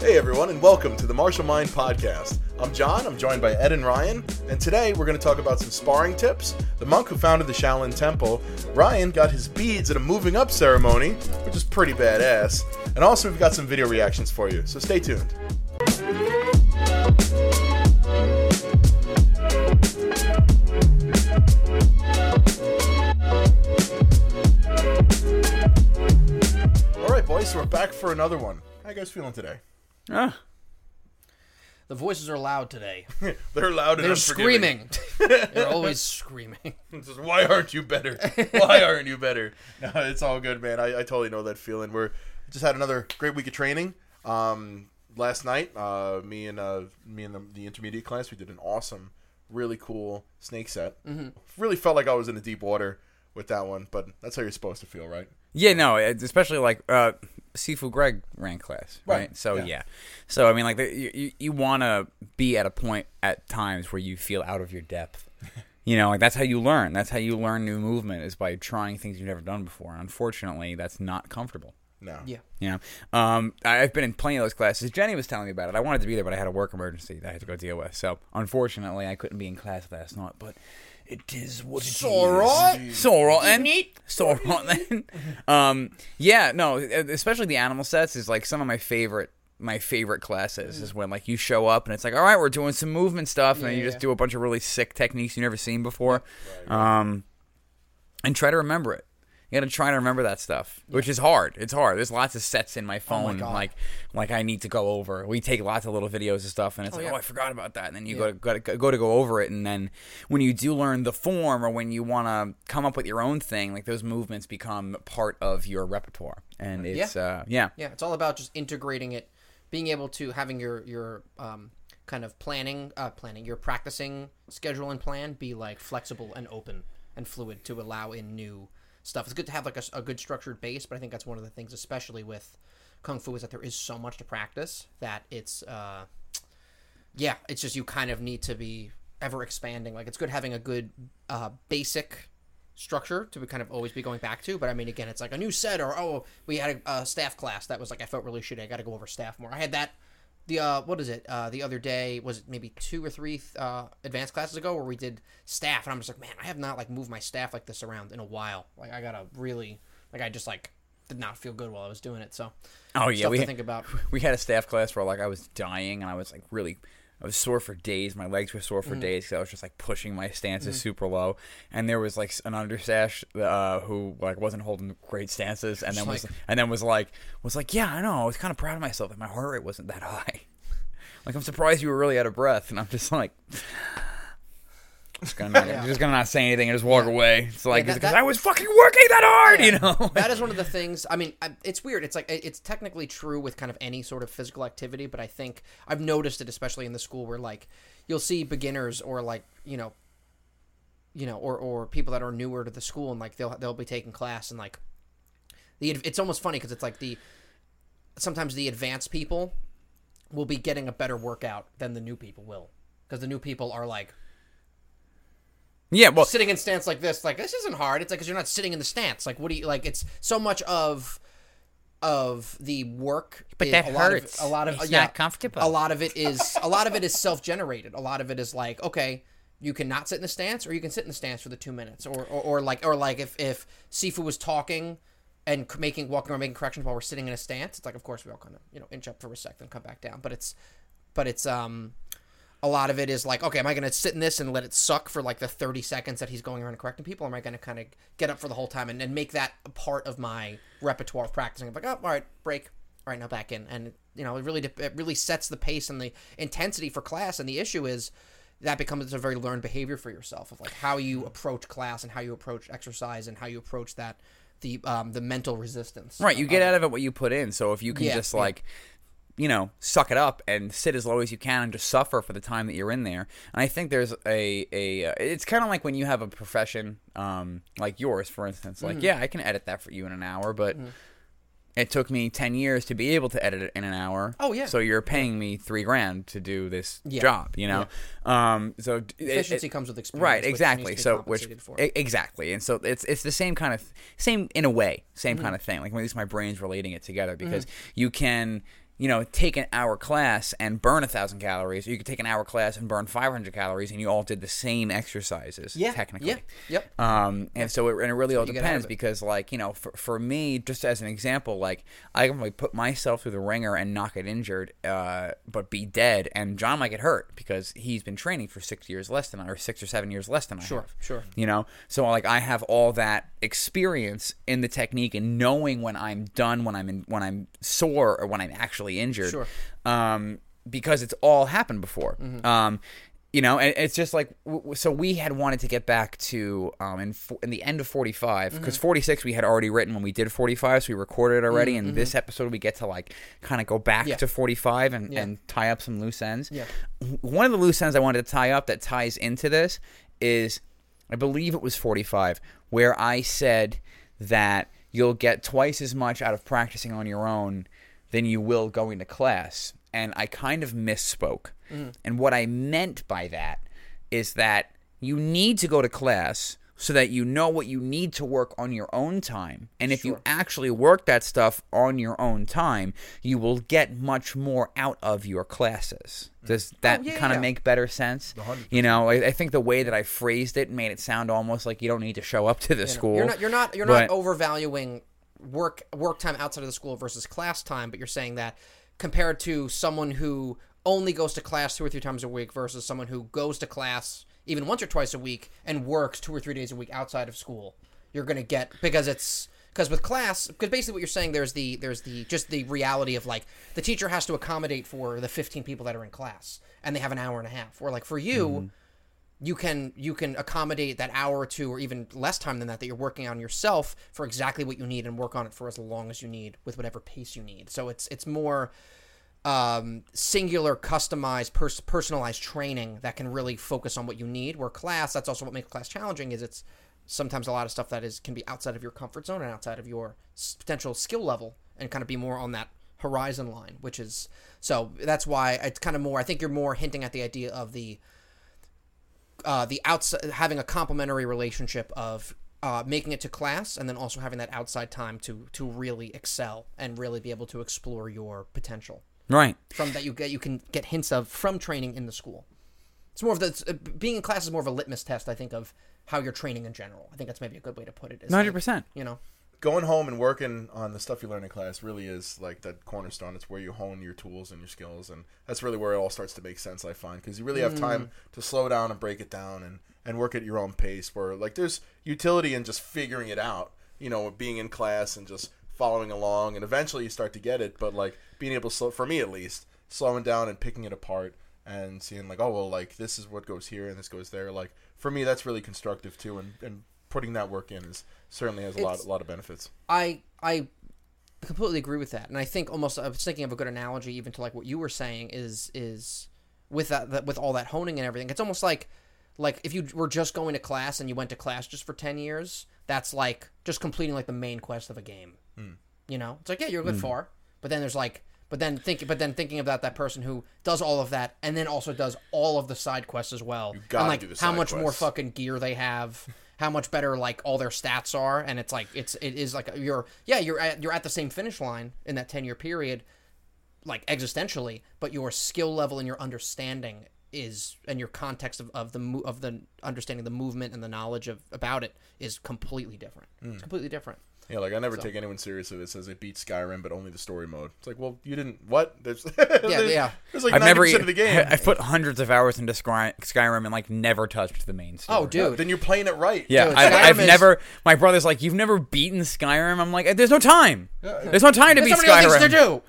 Hey everyone, and welcome to the Martial Mind Podcast. I'm John, I'm joined by Ed and Ryan, and today we're going to talk about some sparring tips. The monk who founded the Shaolin Temple, Ryan got his beads at a moving up ceremony, which is pretty badass. And also, we've got some video reactions for you, so stay tuned. All right, boys, so we're back for another one. How you guys feeling today? Ah, The voices are loud today. They're loud and They're screaming. They're always screaming. It's just, Why aren't you better? Why aren't you better? No, it's all good, man. I, I totally know that feeling. We're just had another great week of training. Um, last night, uh, me and uh, me and the, the intermediate class, we did an awesome, really cool snake set. Mm-hmm. Really felt like I was in the deep water with that one, but that's how you're supposed to feel, right? yeah, no, especially like uh, Sifu Greg ran class, right? Right, So yeah. yeah. so I mean, like the, you, you, you want to be at a point at times where you feel out of your depth. You know, like that's how you learn. That's how you learn new movement is by trying things you've never done before. Unfortunately, that's not comfortable. No. Yeah. Yeah. um, I- I've been in plenty of those classes. Jenny was telling me about it. I wanted to be there, but I had a work emergency that I had to go deal with. So unfortunately, I couldn't be in class last night. But it is what it is. alright. So alright then. So alright then. um, yeah, no, especially the animal sets is like some of my favorite. My favorite classes is when like you show up and it's like, all right, we're doing some movement stuff, and then you Yeah, just yeah. do a bunch of really sick techniques you've never seen before, um, and try to remember it. You got to try to remember that stuff, which is hard. It's hard. There's lots of sets in my phone, God. like like I need to go over. We take lots of little videos and stuff, and it's like, yeah. oh, I forgot about that. And then you go, to, go to go to go over it, and then when you do learn the form, or when you want to come up with your own thing, like those movements become part of your repertoire, and it's yeah, uh, yeah. Yeah, it's all about just integrating it, being able to having your your um, kind of planning, uh, planning your practicing schedule and plan be like flexible and open and fluid to allow in new stuff. It's good to have like a, a good structured base, but I think that's one of the things, especially with kung fu, is that there is so much to practice that it's uh, yeah, it's just you kind of need to be ever expanding. Like it's good having a good uh, basic structure to be kind of always be going back to. But I mean, again, it's like a new set or oh, we had a, a staff class that was like I felt really shitty. I got to go over staff more. I had that. The uh, what is it? Uh, the other day was it maybe two or three uh, advanced classes ago where we did staff, and I'm just like, man, I have not like moved my staff like this around in a while. Like I gotta really, like I just like did not feel good while I was doing it. So Oh yeah, we to think about. we had a staff class where like I was dying and I was like really I was sore for days. My legs were sore for Mm-hmm. days because I was just like pushing my stances super low. And there was like an understash uh, who like wasn't holding great stances, and then was like- and then was like was like yeah I know I was kind of proud of myself that my heart rate wasn't that high. like I'm surprised you were really out of breath, and I'm just like. Just gonna, not, Yeah. just gonna not say anything and just walk away. It's like because that- I was fucking working that hard, you know. that is one of the things. I mean, I- it's weird. It's like it's technically true with kind of any sort of physical activity, but I think I've noticed it, especially in the school, where like you'll see beginners or like you know, you know, or or people that are newer to the school, and like they'll they'll be taking class, and like the it's almost funny because it's like the sometimes the advanced people will be getting a better workout than the new people will because the new people are like yeah, well, sitting in stance like this like this isn't hard it's like because you're not sitting in the stance like what do you like it's so much of of the work But that a lot hurts. of, a lot of It's yeah, not comfortable. a lot of it is a lot of it is self-generated a lot of it is like okay you cannot sit in the stance or you can sit in the stance for the two minutes or or, or like or like if if sifu was talking and making walking around making corrections while we're sitting in a stance it's like of course we all kind of you know inch up for a sec then come back down but it's but it's um a lot of it is like, okay, am I going to sit in this and let it suck for like the 30 seconds that he's going around correcting people? Or am I going to kind of get up for the whole time and, and make that a part of my repertoire of practicing? I'm like, oh, all right, break. All right, now back in. And, you know, it really, it really sets the pace and the intensity for class. And the issue is that becomes a very learned behavior for yourself of like how you approach class and how you approach exercise and how you approach that, the, um, the mental resistance. Right, you get out of it what you put in. So if you can Yeah, just yeah. You know, suck it up and sit as low as you can and just suffer for the time that you're in there. And I think there's a a uh, it's kind of like when you have a profession um like yours, for instance. Mm-hmm. Like, yeah, I can edit that for you in an hour, but. It took me ten years to be able to edit it in an hour. Oh, yeah. So you're paying me three grand to do this Yeah. job, you know. Um. So it- Efficiency it- comes with experience. right exactly be so which for. exactly and so it's it's the same kind of same in a way same Mm-hmm. kind of thing like at least my brain's relating it together because you can you know, take an hour class and burn a thousand calories, or you could take an hour class and burn 500 calories, and you all did the same exercises. Yeah, technically. yeah, yep. Um, and so it, and it really all you depends because, like, you know, for, for me, just as an example, like, I can put myself through the ringer and not get injured, uh, but be dead, and John might get hurt because he's been training for six years less than I, or six or seven years less than I Sure, have. sure. You know, so like I have all that experience in the technique and knowing when I'm done, when I'm in, when I'm sore, or when I'm actually injured. Sure. Um, because it's all happened before. Mm-hmm. Um, you know, and it's just like so. We had wanted to get back to um in in the end of forty Mm-hmm. because forty six we had already written when we did forty five, so we recorded it already. Mm-hmm. And this episode we get to like kind of go back Yeah. to forty five and Yeah. and tie up some loose ends. Yeah. One of the loose ends I wanted to tie up that ties into this is, I believe it was 45, where I said that you'll get twice as much out of practicing on your own than you will going to class. And I kind of misspoke. Mm-hmm. And what I meant by that is that you need to go to class so that you know what you need to work on your own time. And if you actually work that stuff on your own time, you will get much more out of your classes. Mm-hmm. Does that oh, yeah, kind of yeah. make better sense? You know, I, I think the way that I phrased it made it sound almost like you don't need to show up to the school. You're not you're not you're but- not overvaluing work work time outside of the school versus class time, but you're saying that compared to someone who only goes to class two or three times a week versus someone who goes to class even once or twice a week and works two or three days a week outside of school, you're going to get because it's because with class because basically what you're saying there's the there's the just the reality of like the teacher has to accommodate for the 15 people that are in class and they have an hour and a half. Or like for you mm-hmm. You can you can accommodate that hour or two or even less time than that that you're working on yourself for exactly what you need and work on it for as long as you need with whatever pace you need. So it's it's more um, singular customized pers- personalized training that can really focus on what you need. Where class that's also what makes class challenging is it's sometimes a lot of stuff that is can be outside of your comfort zone and outside of your potential skill level and kind of be more on that horizon line which is so that's why it's kind of more i think you're more hinting at the idea of the uh, the outside having a complementary relationship of uh, making it to class and then also having that outside time to to really excel and really be able to explore your potential right. from that you get you can get hints of from training in the school. It's more of the uh, being in class is more of a litmus test, I think, of how you're training in general. I think that's maybe a good way to put it. is, like, 100%. You know, going home and working on the stuff you learn in class really is like that cornerstone. It's where you hone your tools and your skills, and that's really where it all starts to make sense. I find because you really have time mm. to slow down and break it down and and work at your own pace. Where like there's utility in just figuring it out. You know, being in class and just following along, and eventually you start to get it. But like being able to slow, for me at least, slowing down and picking it apart and seeing like, oh well, like this is what goes here and this goes there. Like for me, that's really constructive too, and and putting that work in is certainly has a lot a lot of benefits. I I completely agree with that, and I think almost I was thinking of a good analogy even to like what you were saying is is with that, that with all that honing and everything. It's almost like like if you were just going to class and you went to class just for ten years, that's like just completing like the main quest of a game. Mm. You know, it's like yeah, you're good mm. far, but then there's like, but then think, but then thinking about that person who does all of that and then also does all of the side quests as well, gotta and like do the how side much more fucking gear they have, how much better like all their stats are, and it's like it's it is like you're yeah you're at, you're at the same finish line in that ten year period, like existentially, but your skill level and your understanding is and your context of, of the of the understanding the movement and the knowledge of about it is completely different. Hmm. It's completely different. Yeah, like I never take anyone serious if it says it beats Skyrim, but only the story mode. It's like, well, you didn't what? There's Yeah, yeah. There's like I've never. of the game. I've put hundreds of hours into Skyrim and like never touched the main story. Oh, dude. then you're playing it right. Yeah, Dude, I've, I've is- never. My brother's like, you've never beaten Skyrim. I'm like, there's no time. There's no time to There's beat so many Skyrim. things to do.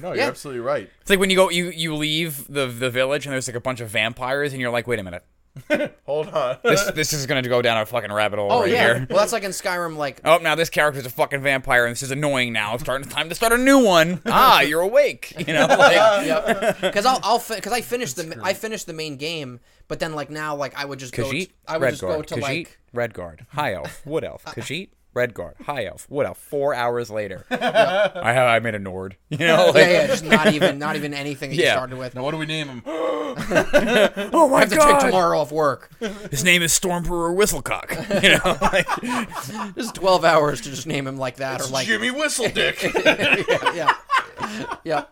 No, you're Yeah. absolutely right. It's like when you go, you you leave the the village and there's like a bunch of vampires and you're like, wait a minute, Hold on. this this is gonna go down a fucking rabbit hole Oh right yeah. here. Well, that's like in Skyrim. Like Oh, now this character's a fucking vampire, and this is annoying. Now it's starting time to start a new one. Ah, you're awake. You know, like because I'll I'll because I finished the I finished the main game, but then like now like I would just go Khajiit, t- I would just go Redguard, to Khajiit, like Redguard, High Elf, Wood Elf, Khajiit, Redguard, High Elf, Wood Elf. Four hours later, I have I made a Nord. You know, like, yeah yeah just not even not even anything that you Yeah. started with. now, what do we name him? oh my I have to take god, tomorrow off work. his name is Stormbrewer Whistlecock. You know, like, Just twelve hours to just name him like that or like Jimmy Whistledick. yeah. yeah.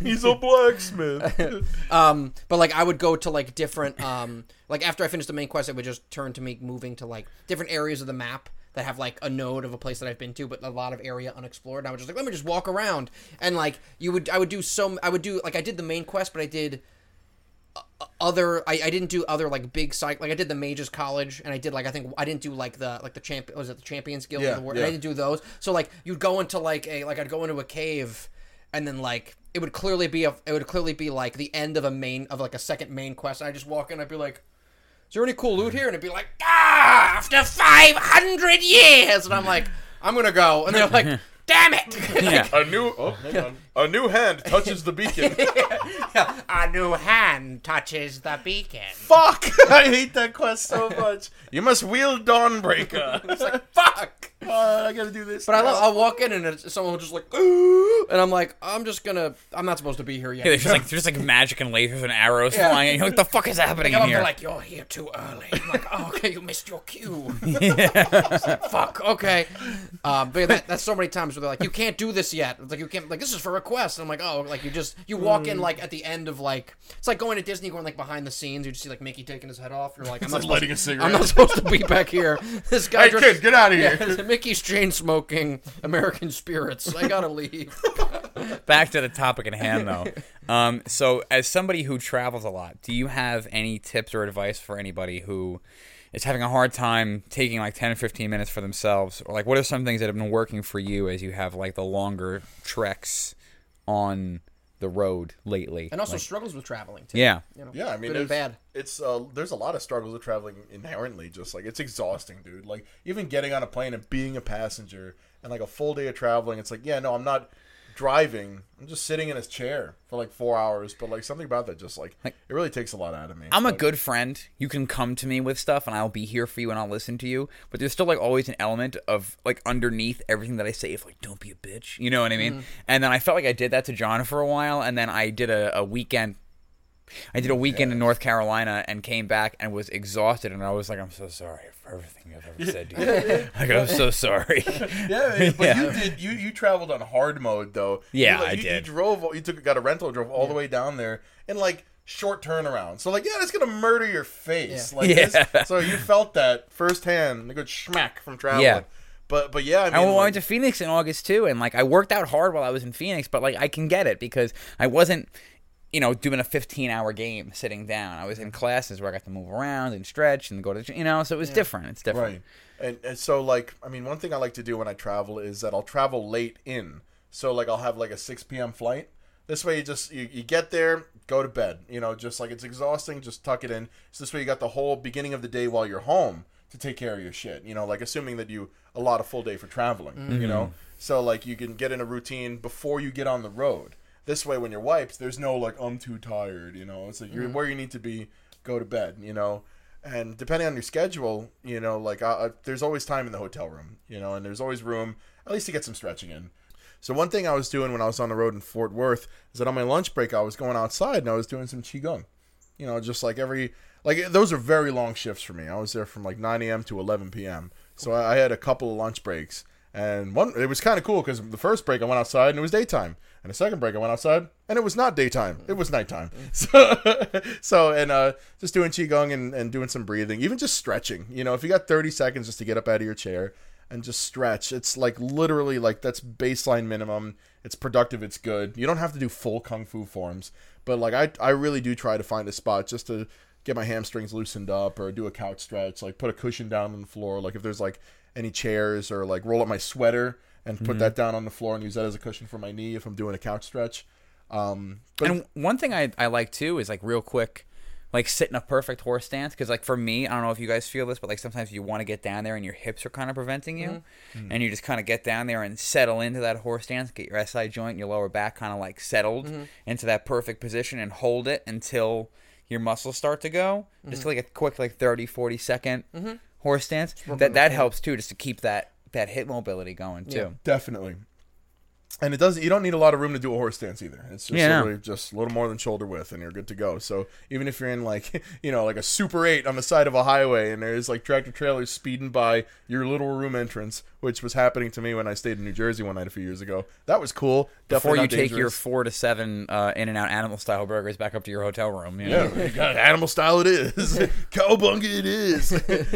He's a blacksmith. Um, but like I would go to like different um, like after I finished the main quest, I would just turn to me moving to like different areas of the map that have like a node of a place that I've been to, but a lot of area unexplored. And I was just like, let me just walk around, and like you would, I would do some, I would do like I did the main quest, but I did uh, other I, I didn't do other like big site like I did the Mages College and I did like I think I didn't do like the like the champ was it the Champions Guild Yeah, of the War- yeah. I didn't do those so like you'd go into like a like I'd go into a cave and then like it would clearly be a it would clearly be like the end of a main of like a second main quest and I just walk in I'd be like is there any cool loot here? And it'd be like ah after 500 years. And I'm like I'm gonna go. And they're like damn it. Yeah. a new oh, hang on. A new hand touches the beacon. a new hand touches the beacon Fuck! I hate that quest so much. You must wield Dawnbreaker. It's like fuck. Uh, I gotta do this. But I love. I'll walk in and it's, someone will just like, "Ooh," and I'm like, I'm just gonna. I'm not supposed to be here yet. Yeah, there's just like there's like magic and lasers and arrows Yeah. flying. And you're like, the fuck is happening Come in up, they're here? like, you're here too early. I'm like, oh, okay, you missed your cue. It's like, Fuck. Okay. Um, but that, that's so many times where they're like, you can't do this yet. It's like you can't. Like this is for request. And I'm like, oh, like you just you walk Mm. in like at the end of like it's like going to Disney, going like behind the scenes. You just see like Mickey taking his head off. You're like, I'm not lighting to, a cigarette. I'm not supposed to be back here. This guy Hey just. kid, get out of here. Yeah, Mickey's chain smoking American spirits. I gotta leave. Back to the topic at hand, though. Um, so, as somebody who travels a lot, do you have any tips or advice for anybody who is having a hard time taking like 10 or 15 minutes for themselves? Or, like, what are some things that have been working for you as you have like the longer treks on the road lately? And also Like- struggles with traveling too. yeah. You know, Yeah, I mean, good and bad. It's uh, there's a lot of struggles with traveling inherently. Just like it's exhausting, dude. Like even getting on a plane and being a passenger and like a full day of traveling, it's like yeah, no, I'm not driving. I'm just sitting in a chair for like four hours. But like something about that, just like, Like- it really takes a lot out of me. I'm a good friend. You can come to me with stuff and I'll be here for you and I'll listen to you. But there's still like always an element of like underneath everything that I say is like, don't be a bitch. You know what I mean? Mm-hmm. And then I felt like I did that to John for a while and then I did a, a weekend I did a weekend in North Carolina and came back and was exhausted and I was like, I'm so sorry for everything I've ever said to you. like, I'm so sorry. Yeah, but Yeah. you did. You you traveled on hard mode though. Yeah, you, like, I you, You drove. You took got a rental, drove all the way down there, and like short turnaround. So like, yeah, it's gonna murder your face. Yeah. Like Yeah. this. So you felt that firsthand. A good schmack from traveling. Yeah. But but yeah, I mean, I like- went to Phoenix in August too, and like I worked out hard while I was in Phoenix, but like I can get it because I wasn't, you know, doing a 15 hour game sitting down. I was in classes where I got to move around and stretch and go to, you know, so it was different. It's different. Right. And, and so like I mean one thing I like to do when I travel is that I'll travel late in. So like I'll have like a 6 p.m. flight. This way you just you, you get there, go to bed. You know, just like it's exhausting, just tuck it in. So this way you got the whole beginning of the day while you're home to take care of your shit. You know, like assuming that you a lot of full day for traveling, you mm-hmm. know. So like you can get in a routine before you get on the road. This way when you're wiped, there's no like I'm too tired, you know. It's like you're where you need to be, go to bed, you know and depending on your schedule, you know, like uh, there's always time in the hotel room, you know, and there's always room at least to get some stretching in. So one thing I was doing when I was on the road in Fort Worth is that on my lunch break I was going outside and I was doing some qigong, you know, just like every like those are very long shifts for me. I was there from like 9 a.m. to 11 p.m. So I, I had a couple of lunch breaks, and one it was kind of cool because the first break I went outside and it was daytime, and the second break I went outside and it was not daytime, it was nighttime. So, so and uh, just doing qigong and, and doing some breathing, even just stretching. You know, if you got 30 seconds just to get up out of your chair and just stretch, it's like literally like that's baseline minimum. It's productive. It's good. You don't have to do full kung fu forms, but like I I really do try to find a spot just to get my hamstrings loosened up or do a couch stretch, like put a cushion down on the floor, like if there's like any chairs or like roll up my sweater and put mm-hmm. that down on the floor and use that as a cushion for my knee if I'm doing a couch stretch. Um, but And one thing I, I like too is like real quick, like sit in a perfect horse stance. Because like for me, I don't know if you guys feel this, but like sometimes you want to get down there and your hips are kind of preventing you, mm-hmm. Mm-hmm. and you just kind of get down there and settle into that horse stance, get your SI joint, and your lower back kind of like settled into that perfect position, and hold it until your muscles start to go. Just like a quick like 30, 40 second horse stance. That that helps too, just to keep that that hip mobility going too. Yeah. Definitely. And it doesn't. You don't need a lot of room to do a horse stance either. It's just Yeah, literally just a little more than shoulder width, and you're good to go. So even if you're in like you know like a Super Eight on the side of a highway, and there's like tractor trailers speeding by your little room entrance, which was happening to me when I stayed in New Jersey one night a few years ago. That was cool. Before you take your four to seven uh, in and out animal style burgers back up to your hotel room. You Yeah, know? got animal style. It is cowbunga. It is.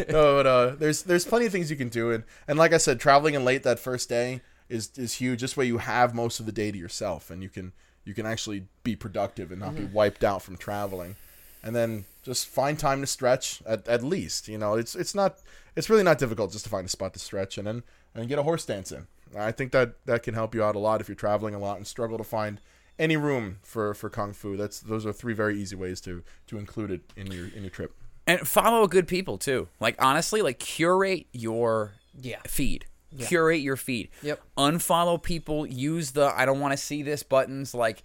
no, but uh, there's there's plenty of things you can do, and and like I said, traveling in late that first day is is huge. This way, you have most of the day to yourself, and you can you can actually be productive and not be mm-hmm. wiped out from traveling. And then just find time to stretch at, at least. You know, it's it's not it's really not difficult just to find a spot to stretch and then and get a horse stance in. I think that that can help you out a lot if you're traveling a lot and struggle to find any room for for kung fu. That's those are three very easy ways to to include it in your in your trip. and follow good people too. Like honestly, like curate your Yeah. feed. Curate your feed. Yep. Unfollow people. Use the I don't want to see this buttons. Like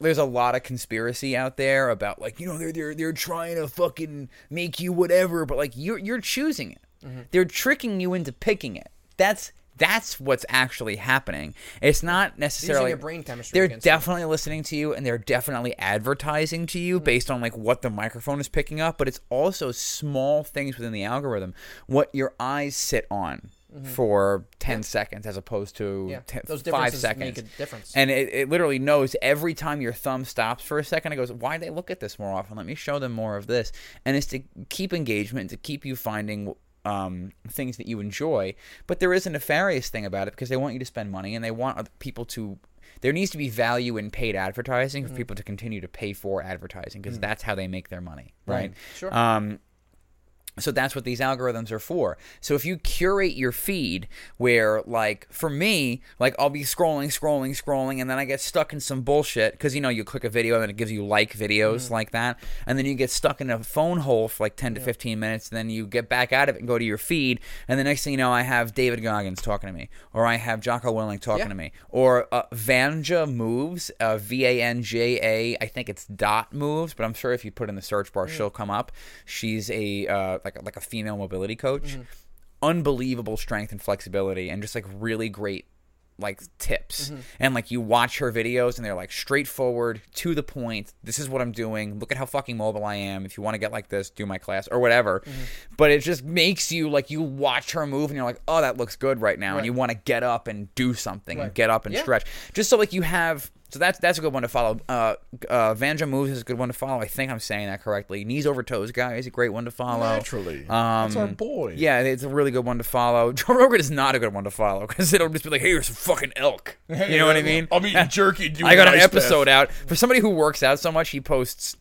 there's a lot of conspiracy out there about like you know they're they're they're trying to fucking make you whatever, but like you're you're choosing it. Mm-hmm. They're tricking you into picking it. That's that's what's actually happening. It's not necessarily your brain chemistry They're against you. definitely listening to you, and they're definitely advertising to you mm-hmm. based on like what the microphone is picking up. But it's also small things within the algorithm, what your eyes sit on for ten seconds as opposed to Mm-hmm. Yeah. 10 Those five seconds. make a difference. And it, it literally knows every time your thumb stops for a second, it goes, why do they look at this more often? Let me show them more of this. And it's to keep engagement, to keep you finding um, things that you enjoy. But there is a nefarious thing about it because they want you to spend money and they want people to. There needs to be value in paid advertising for people to continue to pay for advertising because that's how they make their money, right? Sure. Um, so that's what these algorithms are for. So if you curate your feed where like for me, like I'll be scrolling, scrolling, scrolling and then I get stuck in some bullshit cuz you know you click a video and then it gives you like videos like that and then you get stuck in a phone hole for like 10 to 15 minutes and then you get back out of it and go to your feed and the next thing you know I have David Goggins talking to me or I have Jocko Willink talking Yeah. to me or uh, Vanja Moves, uh, V A N J A, I think it's dot moves, but I'm sure if you put in the search bar, she'll come up. She's a uh, like a, like a female mobility coach, mm-hmm. unbelievable strength and flexibility, and just like really great like tips. Mm-hmm. And like you watch her videos and they're like straightforward to the point this is what i'm doing. Look at how fucking mobile i am. If you want to get like this do my class or whatever. Mm-hmm. But it just makes you like you watch her move and you're like oh that looks good right now and you want to get up and do something and get up and Yeah. stretch. Just so like you have so that's that's a good one to follow. Uh, uh, Vanja moves is a good one to follow. I think I'm saying that correctly. Knees over toes guy is a great one to follow. Naturally, Um, that's our boy. Yeah, it's a really good one to follow. Joe Rogan is not a good one to follow because it'll just be like, "Hey, here's some fucking elk." You know what I mean? I'm eating jerky. I got an ice bath. episode out for somebody who works out so much. He posts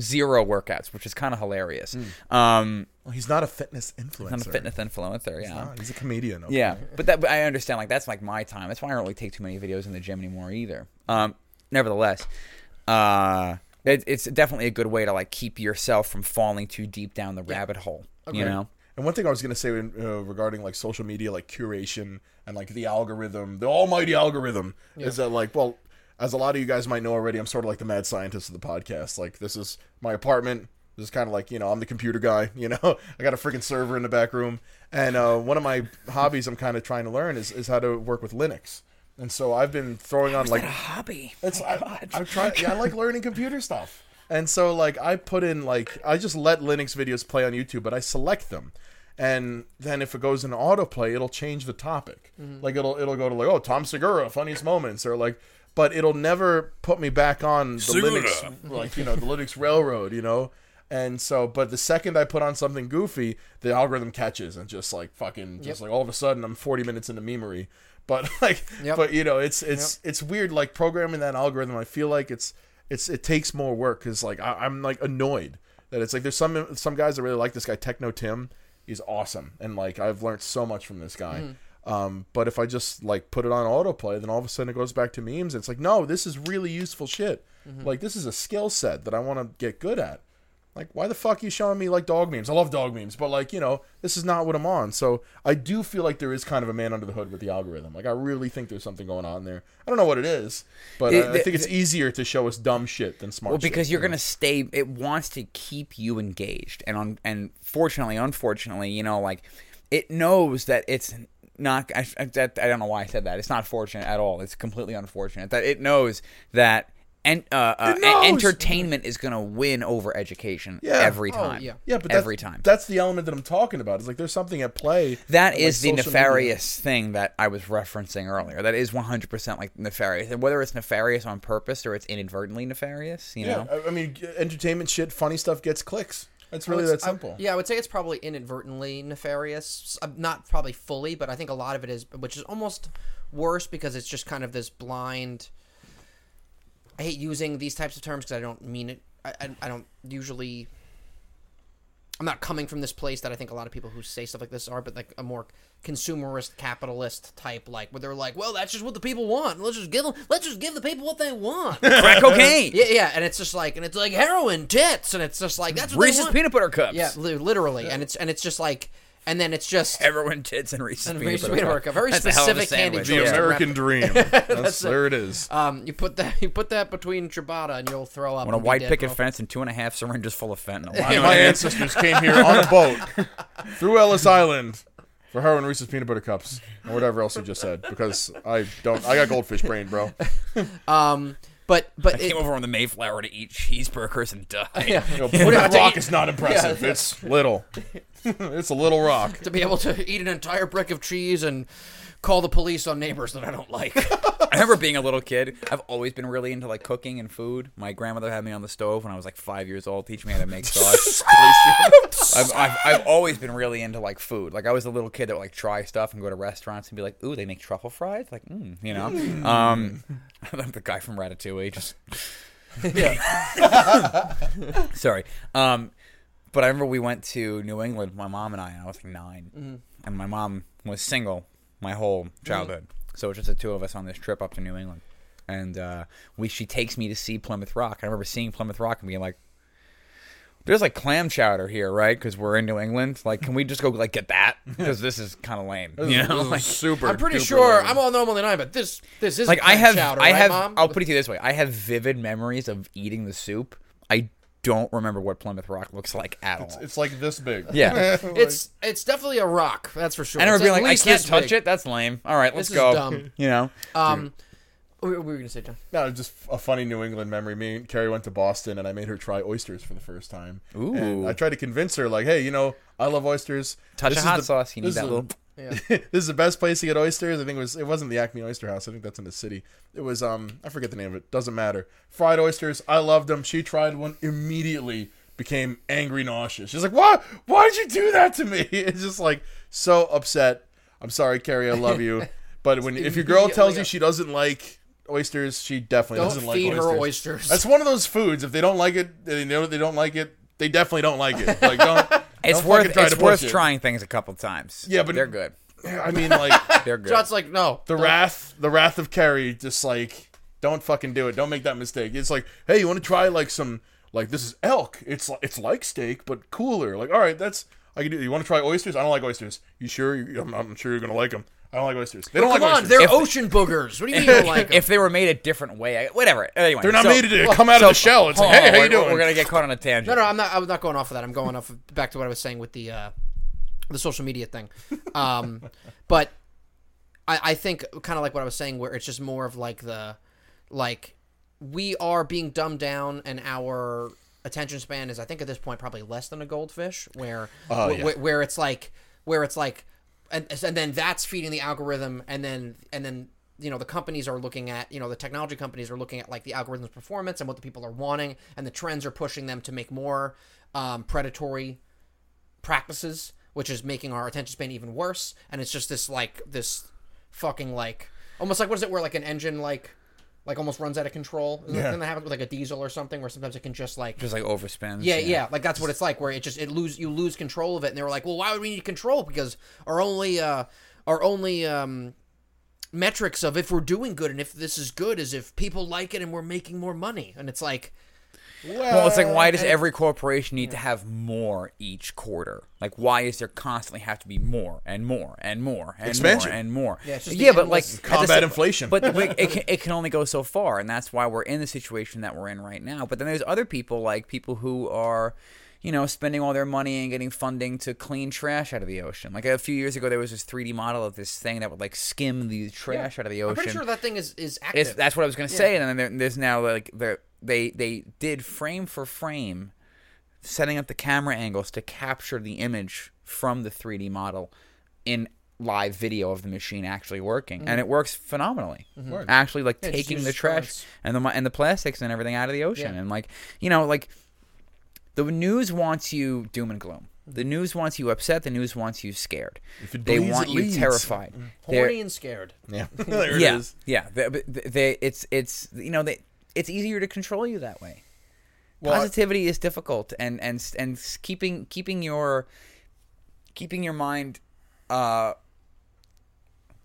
zero workouts, which is kind of hilarious. Um, Well, he's not a fitness influencer. I'm a fitness influencer. Yeah. Ah, he's a comedian. okay. Yeah, but that but I understand. Like that's like my time. That's why I don't really take too many videos in the gym anymore either. Um, nevertheless, uh, it, it's definitely a good way to like keep yourself from falling too deep down the rabbit hole. Okay. You know, And one thing I was going to say in, uh, regarding like social media, like curation and like the algorithm, the almighty algorithm, is that like, well, as a lot of you guys might know already, I'm sort of like the mad scientist of the podcast. Like, this is my apartment. This is kind of like, you know, I'm the computer guy, you know, I got a freaking server in the back room. And uh, one of my hobbies I'm kind of trying to learn is, is how to work with Linux. And so I've been throwing on like a hobby. it's I, I'm trying. Yeah, I like learning computer stuff, and so like I put in like I just let Linux videos play on YouTube, but I select them, and then if it goes in autoplay, it'll change the topic. Like it'll it'll go to like oh Tom Segura funniest moments or like, but it'll never put me back on the Segura. Linux like you know the Linux Railroad, you know. And so, but the second I put on something goofy, the algorithm catches and just like fucking, just like all of a sudden I'm 40 minutes into memory. But like, Yep. but you know, it's it's it's weird. Like programming that algorithm, I feel like it's it's it takes more work because like I, I'm like annoyed that it's like there's some some guys that really like this guy Techno Tim. He's awesome, and like I've learned so much from this guy. Um, but if I just like put it on autoplay, then all of a sudden it goes back to memes. It's like, no, this is really useful shit. Like this is a skill set that I want to get good at. Like, why the fuck are you showing me like dog memes? I love dog memes, but like, you know, this is not what I'm on. So I do feel like there is kind of a man under the hood with the algorithm. Like, I really think there's something going on there. I don't know what it is, but It- I, I think it's easier to show us dumb shit than smart. Well, shit, because you're you know? gonna stay. It wants to keep you engaged, and on and fortunately, unfortunately, you know, like it knows that it's not. I, I, that, I don't know why I said that. It's not fortunate at all. It's completely unfortunate that it knows that. And uh, uh, entertainment is going to win over education Yeah. every Oh, time. yeah. Yeah, but every that's, time. That's the element that I'm talking about. It's like there's something at play. That of, is like, the social media. nefarious thing that I was referencing earlier. That is 100% like nefarious. And whether it's nefarious on purpose or it's inadvertently nefarious, you Yeah, know? I, I mean, entertainment shit, funny stuff gets clicks. It's really would- that I- simple. yeah, I would say it's probably inadvertently nefarious. Uh, Not probably fully, but I think a lot of it is, which is almost worse because it's just kind of this blind. I hate using these types of terms because I don't mean it. I, I, I don't usually. I'm not coming from this place that I think a lot of people who say stuff like this are, but like a more consumerist, capitalist type, like where they're like, "Well, that's just what the people want. Let's just give them. Let's just give the people what they want." Crack cocaine! yeah, yeah, and it's just like, and it's like heroin, tits, and it's just like that's what they want. peanut butter cups. Yeah, li- literally, and it's and it's just like, and then it's just Heroin tits and Reese's And peanut Reese's peanut butter cup. Very That's a a specific candy sandwich. the American dream. That's, it. there it is. um, you put that you put that between ciabatta and you'll throw up. On a white picket bro. fence and two and a half syringes full of fentanyl. My, my ancestors came here on a boat through Ellis Island for heroin Reese's peanut butter cups or whatever else you just said because I don't. I got goldfish brain, bro. Um, but but I it, came over on the Mayflower to eat cheeseburgers and die. yeah, You know, do that rock eat- is not impressive. It's little. it's a little rock. to be able to eat an entire brick of cheese and call the police on neighbors that I don't like. I remember being a little kid. I've always been really into like cooking and food. My grandmother had me on the stove when I was like five years old, teaching me how to make sauce. I've, I've, I've always been really into like food. Like I was a little kid that would like try stuff and go to restaurants and be like, "Ooh, they make truffle fries." Like, mm, you know. Um, I'm the guy from Ratatouille. Just yeah, sorry. Um, but I remember we went to New England, my mom and I, and I was like 9 Mm-hmm. and my mom was single my whole childhood, so it was just the two of us on this trip up to New England, and uh, we she takes me to see Plymouth Rock. I remember seeing Plymouth Rock and being like. There's like clam chowder here, right? Because we're in New England. Like, can we just go like get that? Because this is kind of lame, you know. Like, super. I'm pretty sure lame. I'm all normally nine, but this this is like I have, chowder, I right, have. Mom? I'll put it to you this way: I have vivid memories of eating the soup. I don't remember what Plymouth Rock looks like at all. It's like this big. Yeah. It's it's definitely a rock, that's for sure. I never It's being at like, I can't touch big. it. That's lame. All right, let's This is go. dumb. You know, Um, what were we gonna say, John? No, just a funny New England memory. Me and Carrie went to Boston, and I made her try oysters for the first time. Ooh. And I tried to convince her, like, hey, you know, I love oysters. touch This of is hot the- sauce. You need this that is little. Yeah. this is the best place to get oysters. I think it was. It wasn't the Acme Oyster House. I think that's in the city. It was. Um, I forget the name of it. Doesn't matter. Fried oysters. I loved them. She tried one immediately. Became angry, nauseous. She's like, "Why? Why did you do that to me?" It's just like so upset. I'm sorry, Carrie. I love you, but when if your girl tells you she doesn't like oysters, she definitely Don't doesn't like oysters. her oysters. That's one of those foods. If they don't like it, they know they don't like it. They definitely don't like it. Like don't. It's don't worth. try It's to worth push it. trying things a couple times. Yeah, but- they're good. I mean, like They're good. John's like, no. the don't- wrath, the wrath of Carrie. Just like don't fucking do it. Don't make that mistake. It's like, hey, you want to try like some like this is elk. It's li- it's like steak but cooler. Like all right, that's I can do. You want to try oysters? I don't like oysters. You sure? You, I'm, I'm sure you're gonna like them. I don't like oysters. They don't Come like on, oysters. they're If- ocean boogers. What do you mean you don't like 'em? if they were made a different way, I, whatever. Anyway, They're not so- made to come out so- of the shell. It's like, hold hey, how you we're- doing? We're gonna get caught on a tangent. No, no, I'm not. I'm not going off of that. I'm going off of, back to what I was saying with the uh, the social media thing. Um, but I, I think kind of like what I was saying, where it's just more of like the like we are being dumbed down, and our attention span is, I think, at this point probably less than a goldfish, where Oh, wh- yeah. wh- where it's like where it's like, and and then that's feeding the algorithm, and then and then you know the companies are looking at you know the technology companies are looking at like the algorithm's performance and what the people are wanting and the trends are pushing them to make more um, predatory practices which is making our attention span even worse. And it's just this like this fucking like almost like what is it where like an engine like like almost runs out of control Isn't that Yeah. thing that happens with like a diesel or something where sometimes it can just like just like overspins. yeah, yeah, like that's what it's like, where it just it lose you lose control of it, and they were like, well, why would we need control? Because our only uh our only um metrics of if we're doing good and if this is good is if people like it and we're making more money, and it's like Well, it's like why does every corporation need to have more each quarter? Like why is there constantly have to be more and more and more and Expansion. more and more? Yeah, yeah, but like endless- at the Combat inflation. But but it can, it can only go so far, and that's why we're in the situation that we're in right now. But then there's other people like people who are. You know, spending all their money and getting funding to clean trash out of the ocean. Like a few years ago, there was this 3D model of this thing that would like skim the trash out of the ocean. I'm pretty sure that thing is is active. It's, that's what I was going to say. And then there, there's now like the they they did frame for frame, setting up the camera angles to capture the image from the 3D model in live video of the machine actually working, and mm-hmm. it works phenomenally. Mm-hmm. Word. Actually, like Yeah, taking the trash currents. and the and the plastics and everything out of the ocean, Yeah. and like you know like the news wants you doom and gloom. The mm-hmm. news wants you upset. The news wants you scared. If it They bleeds, want it you leads. terrified. They're- horny and scared. Yeah, there yeah, it is. Yeah, they, but they, it's it's you know they it's easier to control you that way. Well, I- Positivity is difficult, and and and keeping keeping your keeping your mind uh,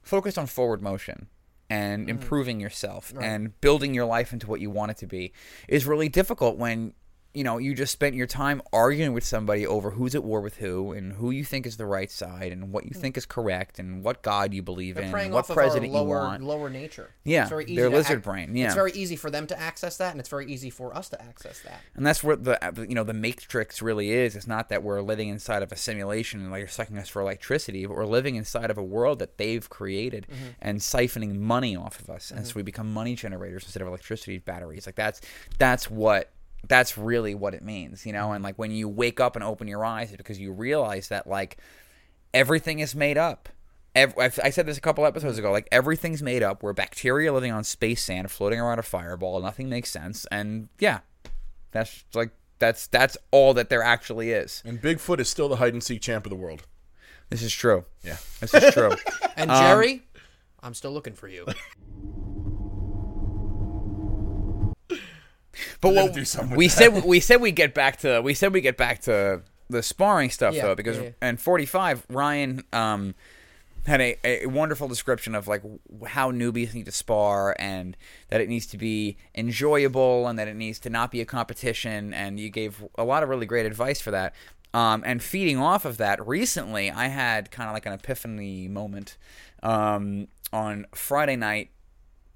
focused on forward motion and improving yourself and building your life into what you want it to be is really difficult when you know you just spent your time arguing with somebody over who's at war with who and who you think is the right side and what you hmm. think is correct and what god you believe They're in what president our you want lower nature. Yeah, it's very easy their lizard ac- brain, yeah. it's very easy for them to access that, and it's very easy for us to access that. and that's what the the- you know the matrix really is it's not that we're living inside of a simulation and like they're sucking us for electricity but we're living inside of a world that they've created Mm-hmm. and siphoning money off of us and mm-hmm. so we become money generators instead of electricity batteries like that's that's what that's really what it means you Mm-hmm. know and like when you wake up and open your eyes it's because you realize that like everything is made up Ev- I've- I said this a couple episodes ago. Like everything's made up. We're bacteria living on space sand, floating around a fireball. Nothing makes sense. And yeah, that's like that's that's all that there actually is. And Bigfoot is still the hide and seek champ of the world. This is true. Yeah. This is true. And Um, Jerry, I'm still looking for you. But gotta what do something we that. said we said we get back to we said we get back to the sparring stuff Yeah, though because yeah, yeah. and 45 Ryan um had a, a wonderful description of like how newbies need to spar and that it needs to be enjoyable and that it needs to not be a competition and you gave a lot of really great advice for that um, and feeding off of that recently i had kind of like an epiphany moment um, on friday night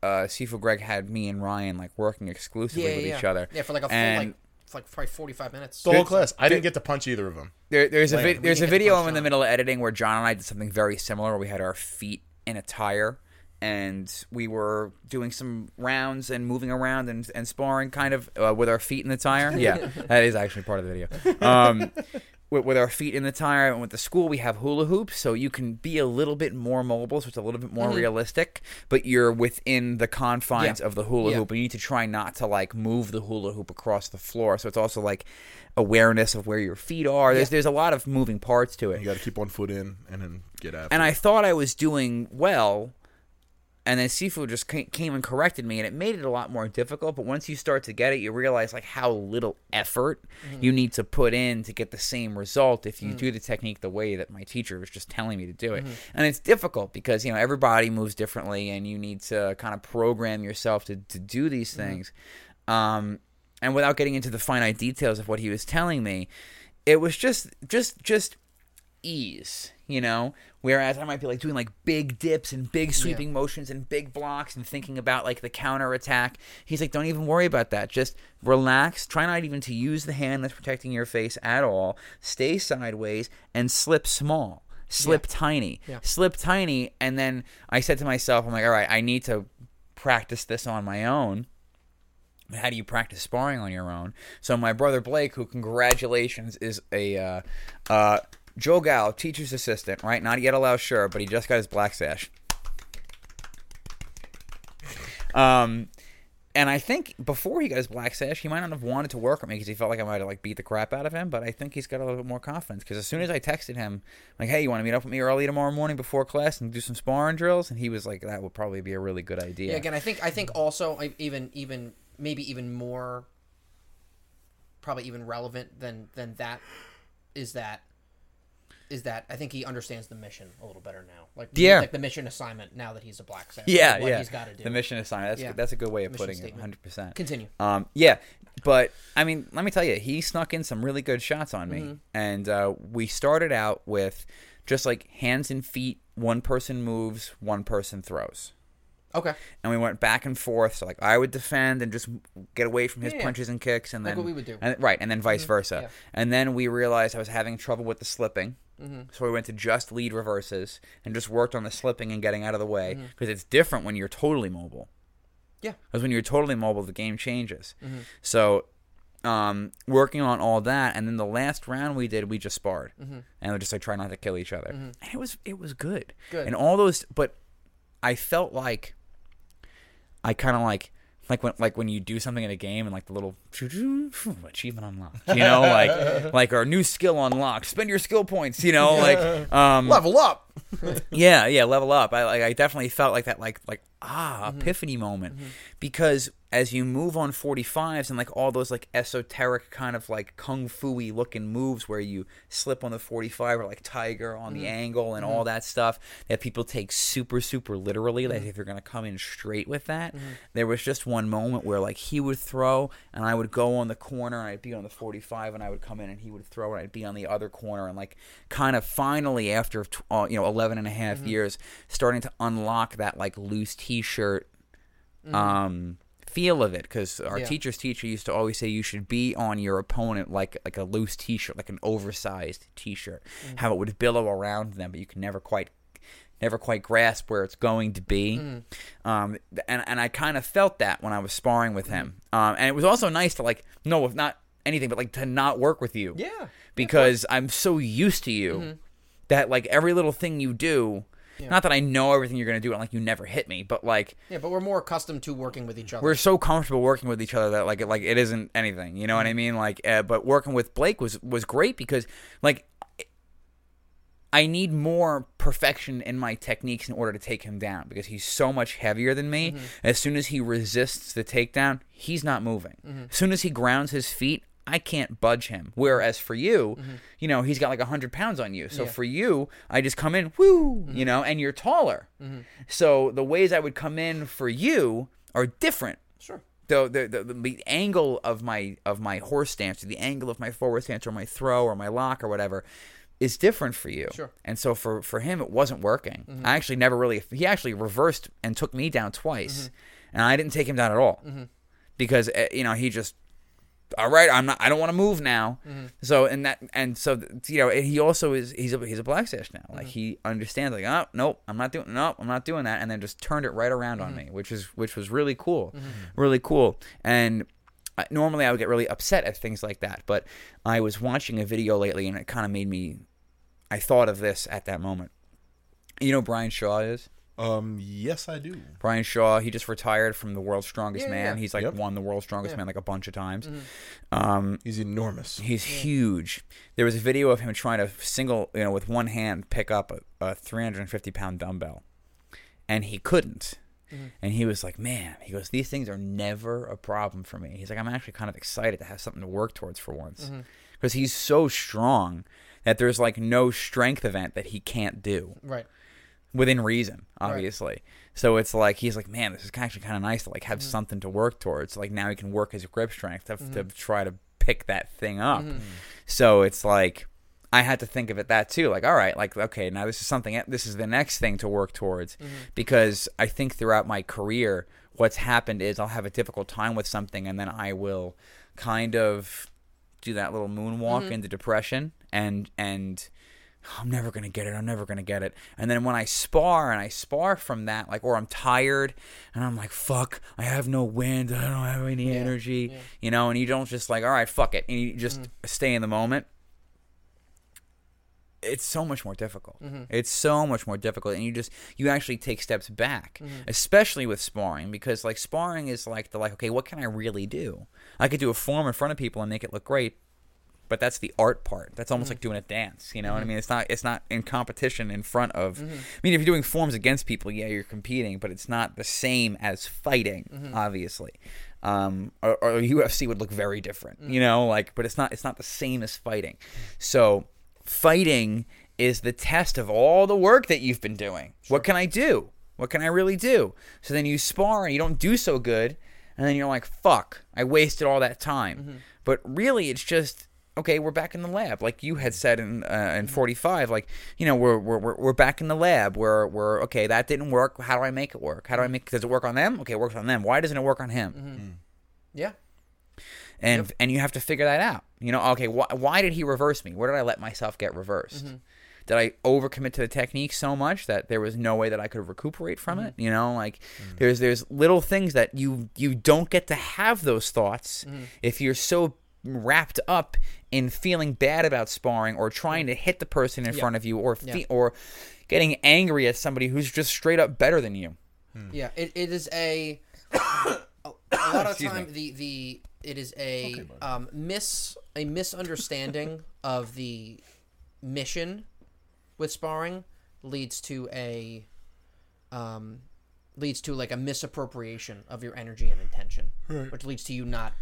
uh, Sifu Greg had me and Ryan like working exclusively yeah, yeah, with yeah. each other. Yeah, for like a full And- like for like probably 45 minutes. The whole class. I didn't get to punch either of them. There, there's a Like, vid- we there's a didn't get to video I'm in the middle of editing where John and I did something very similar. Where we had our feet in a tire, and we were doing some rounds and moving around and, and sparring, kind of uh, with our feet in the tire. Yeah, that is actually part of the video. Um, with, with our feet in the tire, and with the school, we have hula hoops, so you can be a little bit more mobile, so it's a little bit more realistic. But you're within the confines Mm-hmm. Yeah. of the hula Yeah. hoop, and you need to try not to like move the hula hoop across the floor. So it's also like awareness of where your feet are. There's there's a lot of moving parts to it. You got to keep one foot in and then get out And it. I thought I was doing well, and then Sifu just came and corrected me, and it made it a lot more difficult. But once you start to get it, you realize like how little effort mm-hmm. you need to put in to get the same result if you mm. do the technique the way that my teacher was just telling me to do it. Mm-hmm. And it's difficult because you know everybody moves differently, and you need to kind of program yourself to to do these mm-hmm. things. Um, and without getting into the finite details of what he was telling me, it was just just just ease, you know. Whereas I might be like doing like big dips and big sweeping motions and big blocks and thinking about like the counter attack. He's like, don't even worry about that. Just relax. Try not even to use the hand that's protecting your face at all. Stay sideways and slip small. Slip tiny. Yeah. Slip tiny. And then I said to myself, I'm like, all right, I need to practice this on my own. How do you practice sparring on your own? So my brother Blake, who congratulations is a uh, uh, Joe Gal teacher's assistant, right? Not yet allowed sure, but he just got his black sash. Um, and I think before he got his black sash, he might not have wanted to work with me because he felt like I might have like beat the crap out of him. But I think he's got a little bit more confidence because as soon as I texted him, like, "Hey, you want to meet up with me early tomorrow morning before class and do some sparring drills?" and he was like, "That would probably be a really good idea." Yeah, again, I think I think also even even maybe even more probably even relevant than than that is that is that I think he understands the mission a little better now. Like Yeah. like the mission assignment now that he's a black sash. yeah, what yeah. he's got to do. The mission assignment. That's Yeah. that's a good way of Mission putting it. Hundred percent. Continue. Um, yeah, but I mean, let me tell you, he snuck in some really good shots on me, Mm-hmm. and uh, we started out with just like hands and feet. One person moves, one person throws, Okay. and we went back and forth. So like I would defend and just get away from his Yeah, punches and kicks, and Like then what we would do. Mm-hmm. and, right, and then vice versa. yeah. And then we realized I was having trouble with the slipping. Mm-hmm. So we went to just lead reverses and just worked on the slipping and getting out of the way Mm-hmm. because it's different when you're totally mobile. Yeah. Because when you're totally mobile, the game changes. Mm-hmm. So, um, working on all that, and then the last round we did, we just sparred, and we just like try not to kill each other, and it was it was good. Mm-hmm. Good. And all those, but I felt like I kind of like. Like when, like when you do something in a game and like the little achievement unlocked, you know, like like our new skill unlocked. Spend your skill points, you know, like um, Level up. yeah, yeah, level up. I like I definitely felt like that like like ah, Mm-hmm. epiphany moment because as you move on 45s and like all those like esoteric kind of like kung fu-y looking moves where you slip on the 45 or like tiger on Mm-hmm. the angle and all that stuff that people take super super literally Mm-hmm. like if you're going to come in straight with that. There was just one moment where like he would throw and I would go on the corner and I'd be on the 45 and I would come in and he would throw and I'd be on the other corner and like kind of finally after uh, you know 11 and a half Mm-hmm. years starting to unlock that like loose t-shirt Mm-hmm. um feel of it because our Yeah. teacher's teacher used to always say you should be on your opponent like like a loose t-shirt like an oversized t-shirt Mm-hmm. how it would billow around them but you can never quite never quite grasp where it's going to be Mm-hmm. um and and I kind of felt that when I was sparring with him Mm-hmm. um and it was also nice to like no if not anything but like to not work with you Yeah. because I'm so used to you Mm-hmm. That like every little thing you do not that I know everything you're gonna do and like you never hit me but like Yeah, but we're more accustomed to working with each other. we're so comfortable working with each other that like like it isn't anything you know Mm-hmm. what i mean like uh, but working with blake was was great because like i need more perfection in my techniques in order to take him down because he's so much heavier than me Mm-hmm. as soon as he resists the takedown he's not moving Mm-hmm. as soon as he grounds his feet I can't budge him. Whereas for you, you know, he's got like hundred pounds on you. So Mm-hmm. Yeah. Mm-hmm. for you, I just come in, woo, you know, and you're taller. So the ways I would come in for you are different sure. the, the the the angle of my of my horse stance, or the angle of my forward stance, or my throw, or my lock, or whatever, is different for you. Sure. And so for for him, it wasn't working. I actually never really. He actually reversed and took me down twice, and I didn't take him down at all because uh, you know he just. All right, I'm not. I don't want to move now. Mm-hmm. So and that and so you know he also is. He's a he's a black sash now. Like mm-hmm. he understands. Like oh nope, I'm not doing. Nope, I'm not doing that. And then just turned it right around on mm-hmm. me, which is which was really cool, really cool. And I, normally I would get really upset at things like that, but I was watching a video lately, and it kind of made me. I thought of this at that moment. You know, Brian Shaw is. Um, yes, I do. Brian Shaw, he just retired from the World's Strongest Yeah, Man. yeah. Mm-hmm. He's like Yep. won the World's Strongest Man like a bunch of times. Um, He's enormous. he's huge. There was a video of him trying to single, you know, with one hand pick up a, a 350 pound dumbbell, and he couldn't. Mm-hmm. And he was like, "Man," he goes, "These things are never a problem for me." He's like, "I'm actually kind of excited to have something to work towards for once," Mm-hmm. because he's so strong that there's like no strength event that he can't do Right. Within reason, obviously. So it's like he's like, man, this is actually kind of nice to like Mm-hmm. have something to work towards. Like now he can work his grip strength to, to try to pick that thing up. Mm-hmm. So it's like I had to think of it that too. Like, all right, like okay, now this is something. This is the next thing to work towards Mm-hmm. because I think throughout my career, what's happened is I'll have a difficult time with something, and then I will kind of do that little moonwalk Mm-hmm. into depression and and I'm never gonna get it. I'm never gonna get it. And then when I spar and I spar from that, like, or I'm tired and I'm like, fuck, I have no wind. I don't have any energy, you know. And you don't just like, all right, fuck it, and you just mm. stay in the moment. It's so much more difficult. Mm-hmm. It's so much more difficult, and you just you actually take steps back, mm-hmm. especially with sparring, because like sparring is like the like, okay, what can I really do? I could do a form in front of people and make it look great, but that's the art part. That's almost mm-hmm. like doing a dance. You know what I mm-hmm. mean? It's not. It's not in competition in front of. I mm-hmm. mean, if you're doing forms against people, yeah, you're competing, but it's not the same as fighting. Obviously, um, or, or UFC would look very different. You know, like, but it's not. It's not the same as fighting. So, fighting is the test of all the work that you've been doing. What can I do? What can I really do? So then you spar and you don't do so good. and then you're like, "Fuck, I wasted all that time." Mm-hmm. But really, it's just okay. We're back in the lab, like you had said in uh, in 45. Like you know, we're we're we're, we're back in the lab. We're we're okay. That didn't work. How do I make it work? How do I make? Does it work on them? Okay, it works on them. Why doesn't it work on him? Mm-hmm. yeah. and and you have to figure that out. You know, okay, wh- why did he reverse me? Where did I let myself get reversed? Mm-hmm. Did I overcommit to the technique so much that there was no way that I could recuperate from Mm-hmm. it? You know, like there's there's little things that you you don't get to have those thoughts Mm-hmm. if you're so wrapped up in feeling bad about sparring or trying to hit the person in front of you or fe- Yeah. or getting angry at somebody who's just straight up better than you. Yeah, it, it is a a, a lot of Excuse time the the it is a um, miss a misunderstanding of the mission with sparring leads to a um leads to like a misappropriation of your energy and intention, which leads to you not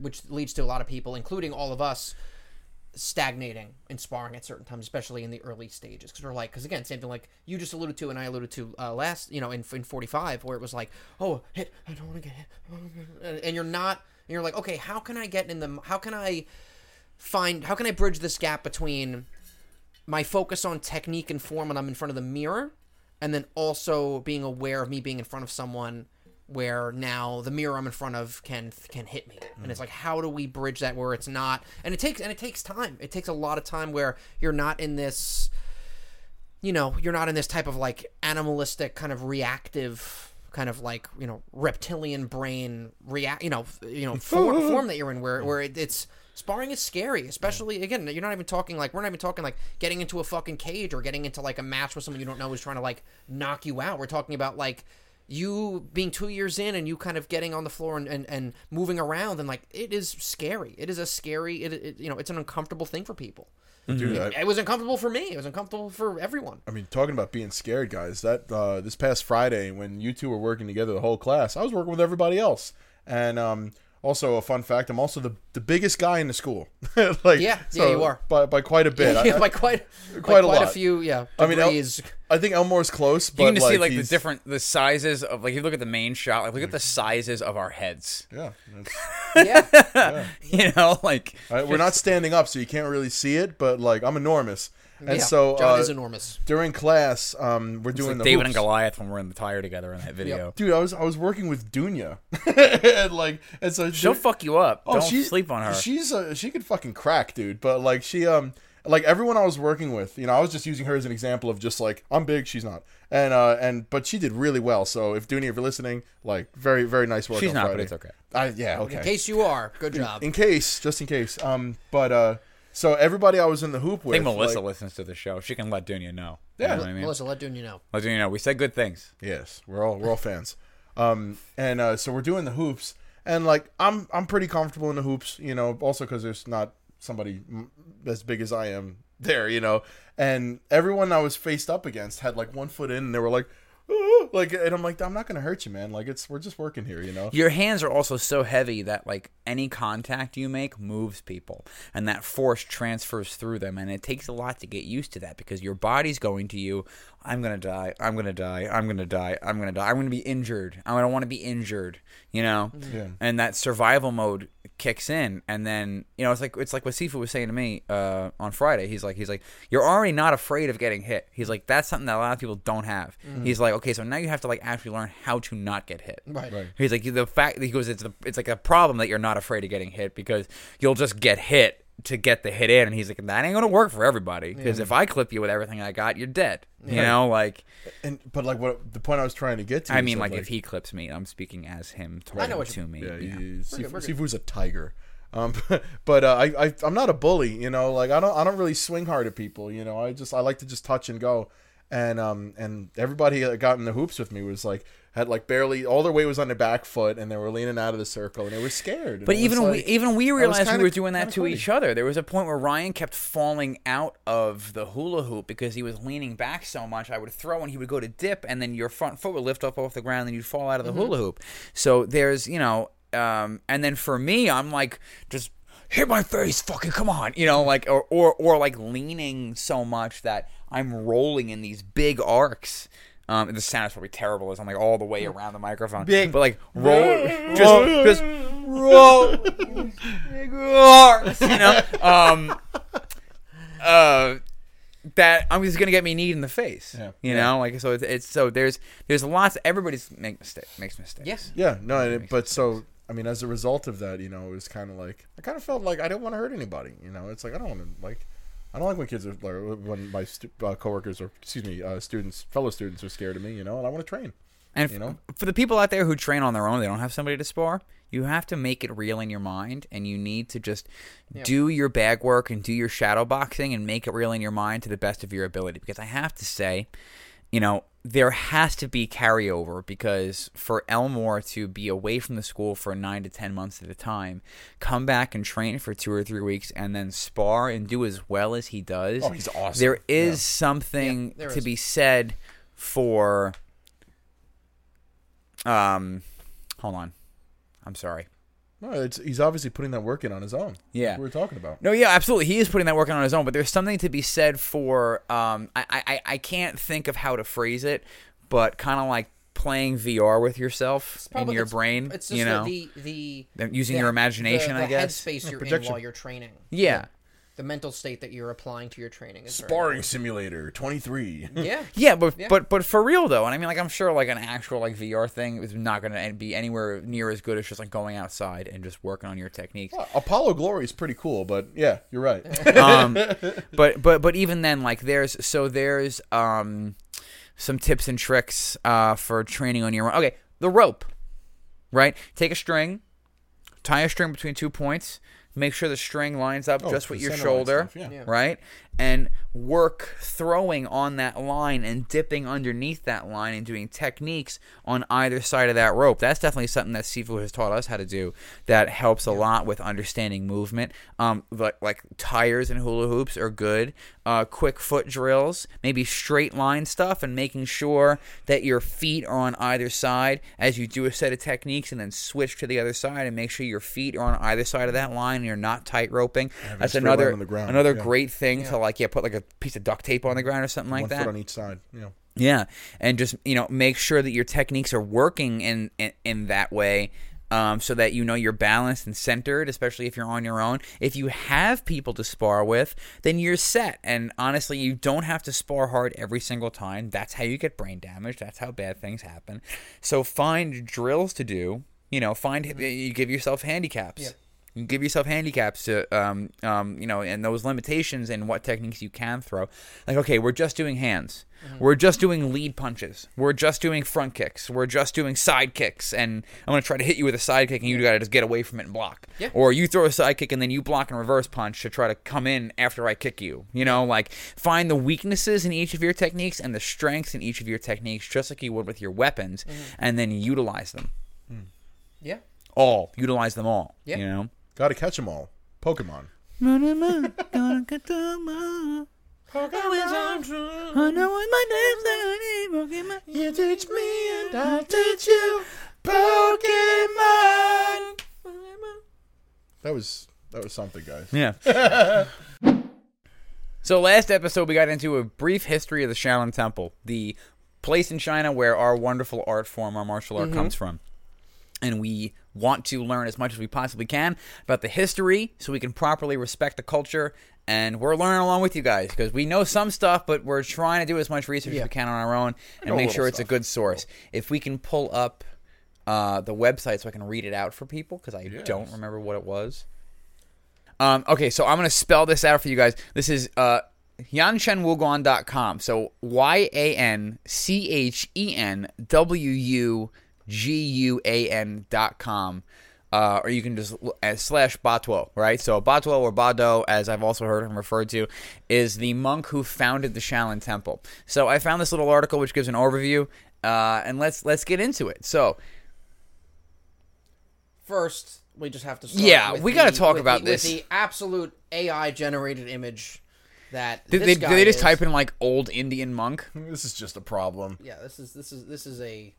which leads to a lot of people, including all of us, stagnating in sparring at certain times, especially in the early stages. Because we're like, because again, same thing like you just alluded to and I alluded to uh, last, you know, in, in 45, where it was like, oh, hit, I don't want to get hit. And you're not, and you're like, okay, how can I get in the, how can I find, how can I bridge this gap between my focus on technique and form when I'm in front of the mirror, and then also being aware of me being in front of someone where now the mirror I'm in front of can can hit me, and it's mm. like how do we bridge that where it's not, and it takes and it takes time. It takes a lot of time where you're not in this, you know, you're not in this type of like animalistic kind of reactive kind of like you know reptilian brain react you know you know form, form that you're in where where it, it's sparring is scary especially again you're not even talking like we're not even talking like getting into a fucking cage or getting into like a match with someone you don't know who's trying to like knock you out. We're talking about like you being two years in and you kind of getting on the floor and, and, and moving around and like it is scary it is a scary it, it you know it's an uncomfortable thing for people Dude, I, it was uncomfortable for me it was uncomfortable for everyone I mean, talking about being scared, guys. That uh, this past Friday, when you two were working together, the whole class, I was working with everybody else. And um, also, a fun fact: I'm also the the biggest guy in the school. like, Yeah, yeah, you are. by by quite a bit. yeah, I, by quite Quite quite, a quite a lot. few yeah I mean, El- degrees. I think Elmore's close, but You can just like, see like the different the sizes of like if you look at the main shot, like look at the sizes of our heads. Yeah, that's- yeah You know, like I- we're not standing up, so you can't really see it. But like, I'm enormous, and yeah. so John uh, is enormous during class, um, we're it's doing like the David hoops. and Goliath when we're in the tire together in that video. Dude, I was I was working with Dunya, and like, and so She'll fuck you up. Don't Oh, she- sleep on her. She's uh, she could fucking crack, dude. But like she um like everyone I was working with, you know, I was just using her as an example of just like I'm big, she's not, and uh and but she did really well. So if Dooney, if you're listening, like very very nice work. She's on not, Friday. but it's okay. I yeah okay. in case you are good job In case, just in case. Um, but uh, so everybody I was in the hoop with. I with, think Melissa like- listens to the show. She can let Dunya know. Yeah. You know what I mean? Melissa let Dunya know Let Dunya know. We said good things. Yes, we're all we're all fans. Um, and uh, so we're doing the hoops, and like I'm I'm pretty comfortable in the hoops, you know. Also because there's not somebody m- as big as I am there, you know. And everyone I was faced up against had like one foot in, and they were like, "Ah," like, and I'm like, I'm not gonna hurt you, man. Like it's we're just working here, you know. Your hands are also so heavy that like any contact you make moves people and that force transfers through them and it takes a lot to get used to that because your body's going to you I'm going to die. I'm going to die. I'm going to die. I'm going to die. I'm going to be injured. I don't want to be injured, you know? Yeah. And that survival mode kicks in and then, you know, it's like it's like what Sifu was saying to me uh, on Friday. He's like he's like you're already not afraid of getting hit. He's like that's something that a lot of people don't have. He's like okay, so now you have to like actually learn how to not get hit. right Right. He's like the fact that he goes it's a, it's like a problem that you're not afraid of getting hit because you'll just get hit to get the hit in and he's like that ain't gonna work for everybody because if I clip you with everything I got you're dead you know like And but like what the point I was trying to get to. I mean that, like if he clips me I'm speaking as him I know talking what to me Yeah, yeah. he, Sifu, good, we're good. Sifu's a tiger. Um, but uh, I, I I'm not a bully, you know. Like I don't I don't really swing hard at people, you know. I just I like to just touch and go, and um and everybody that got in the hoops with me was like had like barely all their weight was on their back foot, and they were leaning out of the circle, and they were scared. But And it was even we, even we realized kinda- we were doing that to funny. each other. There was a point where Ryan kept falling out of the hula hoop because he was leaning back so much. I would throw and he would go to dip, and then your front foot would lift up off the ground, and you'd fall out of the Mm-hmm. hula hoop. So there's you know, um, and then for me, I'm like just hit my face, fucking come on, you know, like or or or like leaning so much that I'm rolling in these big arcs. Um, the sound is probably terrible. It's on like all the way around the microphone. Big. but like roll, just just roll, you know. Um, uh, that I'm just gonna get me knee in the face. Yeah. You know, like so it's, it's so there's there's lots. Everybody's make mistake makes mistakes. Yes. Yeah, no, and it, but so I mean, as a result of that, you know, it was kind of like I kind of felt like I didn't want to hurt anybody. You know, it's like I don't want to like I don't like when kids are like, when my stu- uh, coworkers or excuse me, uh, students, fellow students are scared of me. You know, and I want to train. And You f- know? for the people out there who train on their own, they don't have somebody to spar. You have to make it real in your mind, and you need to just do your bag work and do your shadow boxing and make it real in your mind to the best of your ability. Because I have to say, you know, there has to be carryover because for Elmore to be away from the school for nine to ten months at a time, come back and train for two or three weeks, and then spar and do as well as he does. Oh, he's awesome. There is Yeah. something Yeah, there to is. be said for um, hold on. I'm sorry. No, it's, he's obviously putting that work in on his own. Yeah. We were talking about. No, yeah, absolutely. He is putting that work in on his own, but there's something to be said for um I I, I can't think of how to phrase it, but kind of like playing VR with yourself in your it's- brain, It's just you know. the the, Then using the- your imagination, the, I guess. headspace you're in while you're training. Yeah. The mental state that you're applying to your training is very Sparring simulator twenty three. Yeah. Yeah, but Yeah. but but for real though, and I mean like I'm sure like an actual like VR thing is not going to be anywhere near as good as just like going outside and just working on your techniques. Apollo Glory is pretty cool, but yeah, you're right. um, but but but even then, like there's so there's um some tips and tricks uh for training on your own. Okay, the rope, right? Take a string, tie a string between two points. Make sure the string lines up Oh, just with your shoulder, stuff, yeah. Yeah. right? And work throwing on that line and dipping underneath that line and doing techniques on either side of that rope. That's definitely something that Sifu has taught us how to do. That helps a lot with understanding movement. Um, like like tires and hula hoops are good. Uh, quick foot drills, maybe straight line stuff, and making sure that your feet are on either side as you do a set of techniques, and then switch to the other side and make sure your feet are on either side of that line and you're not tight roping. That's another on the ground, another yeah. great thing to like yeah put like a piece of duct tape on the ground or something like One that. foot on each side. Yeah. Yeah, and just you know make sure that your techniques are working in in, in that way. Um, so that you know you're balanced and centered, especially if you're on your own. If you have people to spar with, then you're set. And honestly, you don't have to spar hard every single time. That's how you get brain damage. That's how bad things happen. So find drills to do. You know, find you give yourself handicaps. You give yourself handicaps to, um, um, you know, and those limitations and what techniques you can throw. Like, okay, we're just doing hands. We're just doing lead punches. We're just doing front kicks. We're just doing side kicks. And I'm going to try to hit you with a side kick, and you got to just get away from it and block. Yeah. Or you throw a side kick, and then you block and reverse punch to try to come in after I kick you. You know, like find the weaknesses in each of your techniques and the strengths in each of your techniques, just like you would with your weapons, and then utilize them Yeah. all. Utilize them all. Yeah. You know. Got to catch them all. Pokemon. You teach me and I teach you Pokemon. That was that was something, guys. Yeah. so last episode we got into a brief history of the Shaolin Temple, the place in China where our wonderful art form, our martial art, comes from. And we want to learn as much as we possibly can about the history so we can properly respect the culture. And we're learning along with you guys because we know some stuff, but we're trying to do as much research as we can on our own and make sure it's a good source. If we can pull up uh, the website so I can read it out for people because I don't remember what it was. Um, okay, so I'm going to spell this out for you guys. This is uh, yanchenwuguan.com. So Y A N C H E N W U G U A N dot com. Uh, or you can just l- uh, slash Batwo, right? So Batwo or Bado, as I've also heard him referred to, is the monk who founded the Shaolin Temple. So I found this little article which gives an overview, uh, and let's let's get into it. So First, we just have to. Start Yeah, with we gotta talk with about the, this. With the absolute AI generated image that did this they, guy did they just is. type in like old Indian monk? This is just a problem. Yeah, this is this is this is a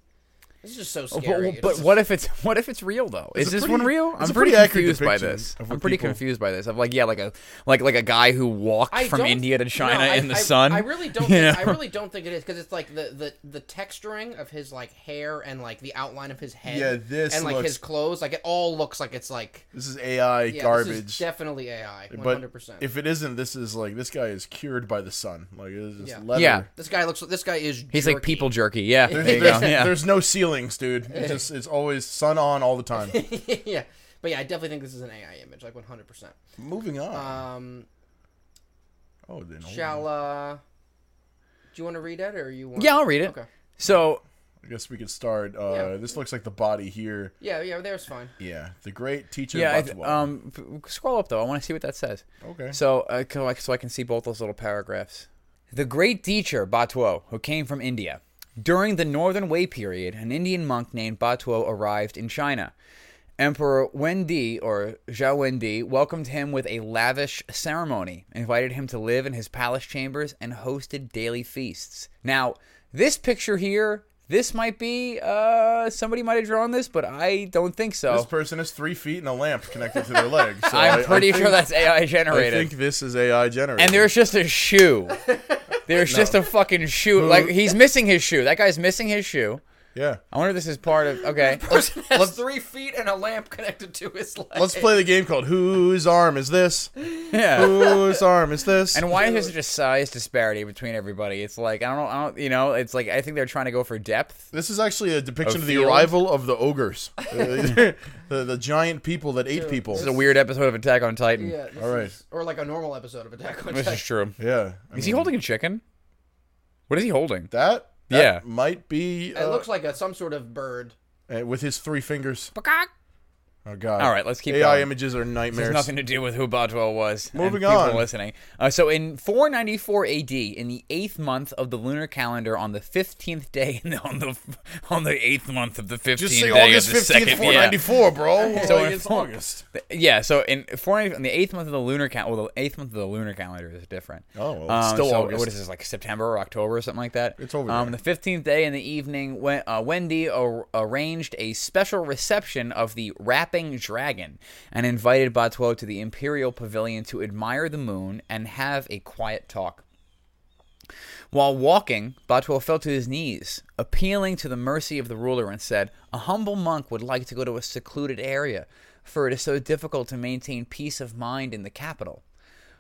This is just so Oh, scary. But, but what if it's what if it's real though? Is this pretty- one real? I'm pretty, pretty confused by this. I'm pretty people- confused by this. I'm like yeah, like a like like a guy who walked I from India to China no, I- in the I- sun. I really don't. You Think, I really don't think it is because it's like the, the the texturing of his like hair and like the outline of his head. Yeah, this and like looks- his clothes. Like it all looks like it's like This is AI yeah, garbage. This is definitely AI. But hundred percent. if it isn't, this is like this guy is cured by the sun. Like it's just Yeah. leather. Yeah. This guy looks. This guy is. He's like people jerky. Yeah, There's, there you go. there's, Yeah. there's no ceilings, dude. It's just it's always sun on all the time. yeah, but yeah, I definitely think this is an AI image, like one hundred percent. Moving on. Um, oh, then hold shall on. uh, do you want to read it or you want? yeah, I'll read it. Okay. So I guess we could start. Uh, Yeah. This looks like the body here. Yeah, yeah, there's fine. Yeah, the great teacher. yeah, I, Bhagavad. um, f- scroll up though. I want to see what that says. okay. So, uh, so I- so I can see both those little paragraphs. The great teacher Batuo, who came from India. During the Northern Wei period, an Indian monk named Batuo arrived in China. Emperor Wendi, or Zhao Wendi, welcomed him with a lavish ceremony, invited him to live in his palace chambers, and hosted daily feasts. Now, this picture here, this might be, uh, somebody might have drawn this, but I don't think so. This person has three feet and a lamp connected to their leg. So I- I'm I pretty think- sure that's AI generated. I think this is AI generated. and there's just a shoe. There's just a fucking shoe. Like he's missing his shoe. That guy's missing his shoe. Yeah. I wonder if this is part of. Okay. Person has three feet and a lamp connected to his leg. Let's play the game called Whose Arm Is This? Yeah. Whose Arm Is This? And why is there such a size disparity between everybody? It's like I don't know. I don't. You know. It's like I think they're trying to go for depth. This is actually a depiction Of of the field? arrival of the ogres, uh, the, the giant people that ate people. This is a weird episode of Attack on Titan. Yeah. this All right. is- or like a normal episode of Attack on This Titan. is true. Yeah, I Is he mean, holding a chicken? What is he holding? that? That Yeah. might be. It Uh, looks like a, some sort of bird. uh, with his three fingers. Oh god. All right, let's keep AI going. images are This nightmares. has nothing to do with who Boswell was. Moving people on. listening. Uh, so in 494 AD, in the eighth month of the lunar calendar, on the 15th day, on the on the eighth month of the 15th say day August of the fifteenth, second, four yeah. bro. So like, it's four- August. Yeah, so in four in the eighth month of the lunar calendar, well, the eighth month of the lunar calendar is different. Oh, well, it's Um, still so August. What is this like September or October or something like that? It's over Um, the fifteenth day in the evening, when uh, Wendy ar- arranged a special reception of the dragon and invited Batuo to the imperial pavilion to admire the moon and have a quiet talk. While walking, Batuo fell to his knees, appealing to the mercy of the ruler, and said, A humble monk would like to go to a secluded area, for it is so difficult to maintain peace of mind in the capital.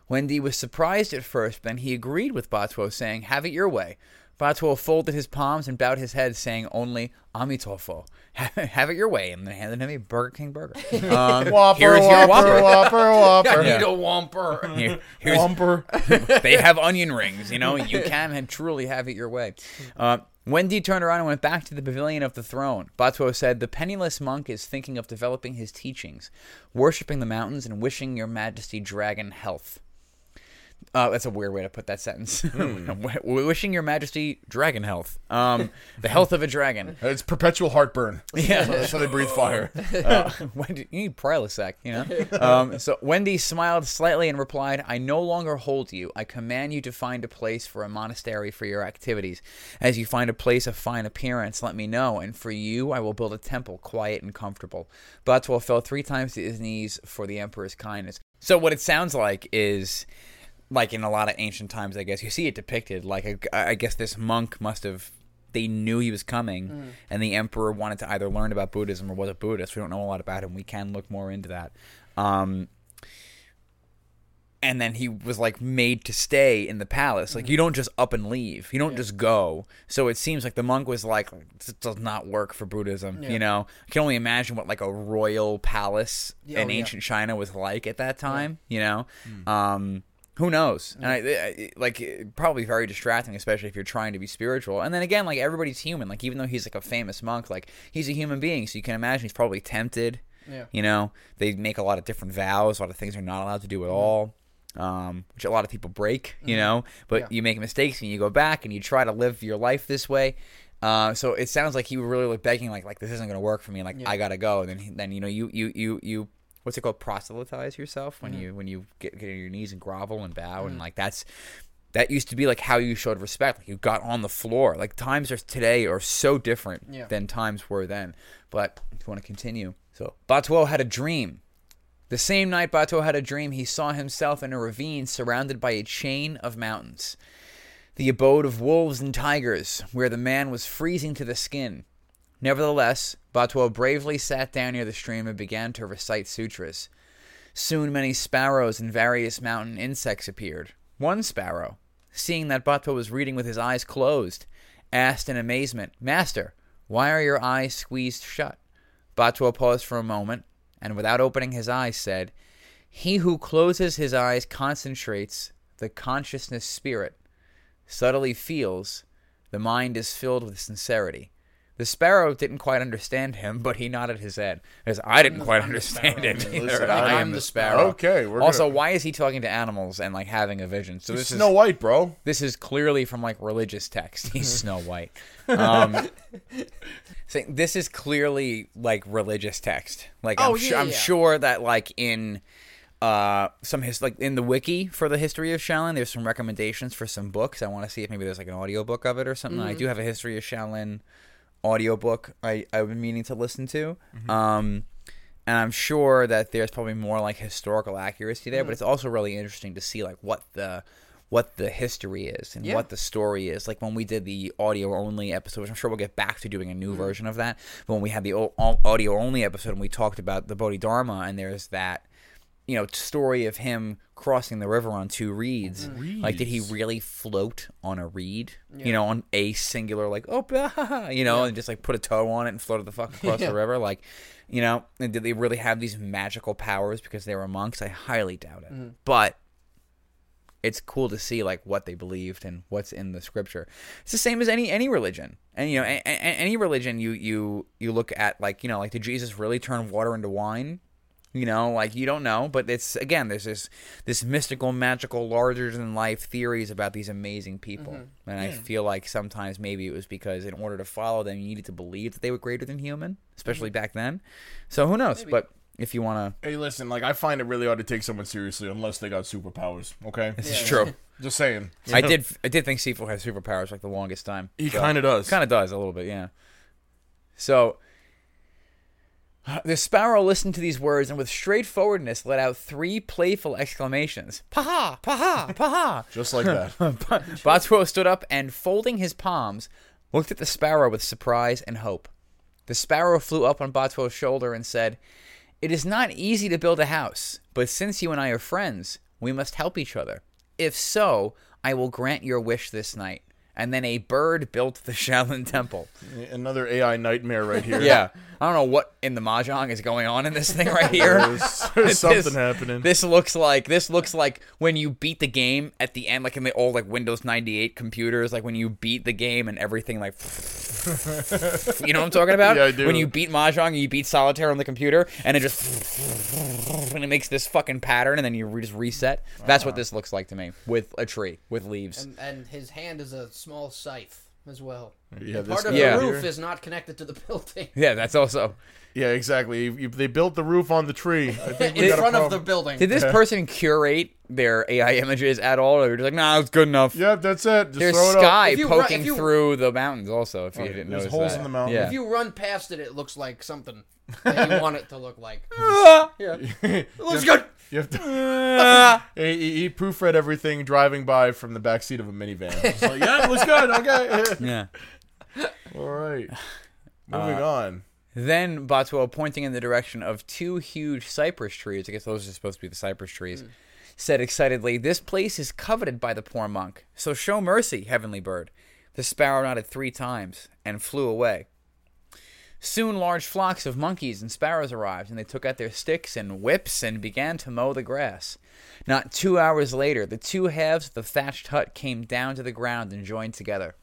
Wendy was surprised at first, then he agreed with Batuo, saying, Have it your way. Batuo folded his palms and bowed his head, saying only Amitofo. Have it your way, and then handed him a Burger King burger. Um, Whopper, here is your whopper, Whopper. whopper, whopper, I Yeah. need a whomper. Here- here's, whopper. they have onion rings. You know, you can and truly have it your way. Uh, Wendy turned around and went back to the pavilion of the throne. Batuo said, The penniless monk is thinking of developing his teachings, worshipping the mountains, and wishing your majesty dragon health. Uh, that's a weird way to put that sentence. W- wishing your majesty dragon health. Um, the health of a dragon. It's perpetual heartburn. Yeah. That's how they breathe fire. Uh, Wendy, you need Prilosec, you know. Um, so Wendy smiled slightly and replied, "I no longer hold you. I command you to find a place for a monastery for your activities. As you find a place of fine appearance, let me know, and for you, I will build a temple, quiet and comfortable." Batuo fell three times to his knees for the emperor's kindness. So what it sounds like is. Like in a lot of ancient times, I guess you see it depicted. Like a, I guess this monk must have they knew he was coming, and the emperor wanted to either learn about Buddhism or was a Buddhist. We don't know a lot about him. We can look more into that. Um, and then he was like made to stay in the palace. Like you don't just up and leave. You don't just go. So it seems like the monk was like, this does not work for Buddhism. Yeah. You know, I can only imagine what like a royal palace Yeah, in oh, yeah. ancient China was like at that time. You know, um, who knows? And I, I, like probably very distracting, especially if you're trying to be spiritual. And then again, like everybody's human. Like even though he's like a famous monk, like he's a human being, so you can imagine he's probably tempted. Yeah. You know, they make a lot of different vows. A lot of things they're not allowed to do at all, um, which a lot of people break. You know, but Yeah. you make mistakes and you go back and you try to live your life this way. Uh, so it sounds like he was really like begging, like, like this isn't going to work for me. Like Yeah. I gotta go. And then, then you know, you you you you. What's it called? Proselytize yourself when mm. you when you get, get on your knees and grovel and bow and mm. like that's that used to be like how you showed respect. Like you got on the floor. Like times are today are so different Yeah. than times were then. But if you want to continue, so Batuo had a dream. The same night Batuo had a dream, he saw himself in a ravine surrounded by a chain of mountains, the abode of wolves and tigers, where the man was freezing to the skin. Nevertheless, Batuo bravely sat down near the stream and began to recite sutras. Soon many sparrows and various mountain insects appeared. One sparrow, seeing that Batuo was reading with his eyes closed, asked in amazement, Master, why are your eyes squeezed shut? Batuo paused for a moment, and without opening his eyes said, He who closes his eyes concentrates the consciousness spirit, subtly feels, the mind is filled with sincerity. The sparrow didn't quite understand him, but he nodded his head. Because I didn't quite understand sparrow. it. Listen, either. I I am am the the sparrow. Okay, we're also, gonna- why is he talking to animals and like having a vision? So this Snow is Snow White, bro. this is clearly from like religious text. He's Snow White. Um, so this is clearly like religious text. Like Oh, I'm, su- yeah, I'm sure that like in uh some his like in the wiki for the history of Shaolin, there's some recommendations for some books. I want to see if maybe there's like an audiobook of it or something. Mm-hmm. I do have a history of Shaolin audiobook I I've been meaning to listen to. Mm-hmm. Um and I'm sure that there's probably more like historical accuracy there, Mm-hmm. but it's also really interesting to see like what the what the history is and Yeah. what the story is. Like when we did the audio only episode, which I'm sure we'll get back to doing a new version of that. But when we had the o- audio only episode and we talked about the Bodhidharma, and there's that you know story of him crossing the river on two reeds. Like, did he really float on a reed? Yeah. You know, on a singular like oh, bah, you know, and just like put a toe on it and floated the fuck across Yeah. the river? Like, you know, and did they really have these magical powers because they were monks? I highly doubt Mm-hmm. it. But it's cool to see like what they believed and what's in the scripture. It's the same as any any religion, and you know, a, a, any religion you you you look at like you know, like did Jesus really turn water into wine? You know, like you don't know, but it's again, there's this this mystical, magical, larger than life theories about these amazing people, mm-hmm. and I feel like sometimes maybe it was because in order to follow them, you needed to believe that they were greater than human, especially mm-hmm. back then. So who knows? But if you want to, Hey, listen, like I find it really hard to take someone seriously unless they got superpowers. Okay, this is true. Just saying. I did I did think Sifu has superpowers like the longest time. He kind of does. Kind of does a little bit, yeah. So the sparrow listened to these words and with straightforwardness let out three playful exclamations. Paha! Paha! Paha! Just like that. Batuo stood up and, folding his palms, looked at the sparrow with surprise and hope. The sparrow flew up on Batuo's shoulder and said, It is not easy to build a house, but since you and I are friends, we must help each other. If so, I will grant your wish this night. And then a bird built the Shaolin Temple. Another AI nightmare right here. Yeah. I don't know what in the mahjong is going on in this thing right here. There's, there's something This- happening. This looks like this looks like when you beat the game at the end, like in the old like Windows ninety eight computers, like when you beat the game and everything like you know what I'm talking about? Yeah, I do. When you beat Mahjong and you beat solitaire on the computer and it just and it makes this fucking pattern and then you just reset. That's Uh-huh. what this looks like to me. With a tree, with leaves. And, and his hand is a small scythe as well. yeah, this Part of Yeah. the roof is not connected to the building. yeah, that's also Yeah, exactly. You, you- they built the roof on the tree. I think In got a front of the building. Did this person curate their AI images at all? Or they're just like, nah, it's good enough. Yeah, that's it. Just There's throw it sky If poking you- through the mountains. Also, if you didn't there's notice holes that. in the mountain. Yeah. If you run past it, it looks like something that you want it to look like. Ah! Yeah. Looks good. You have to. he, he, proofread everything driving by from the back seat of a minivan. It's like, yeah, it looks good. Okay. yeah. All right. Moving Uh, on. Then Batuo, pointing in the direction of two huge cypress trees, I guess those are supposed to be the cypress trees, said excitedly, This place is coveted by the poor monk, so show mercy, heavenly bird. The sparrow nodded three times and flew away. Soon large flocks of monkeys and sparrows arrived, and they took out their sticks and whips and began to mow the grass. Not two hours later, the two halves of the thatched hut came down to the ground and joined together.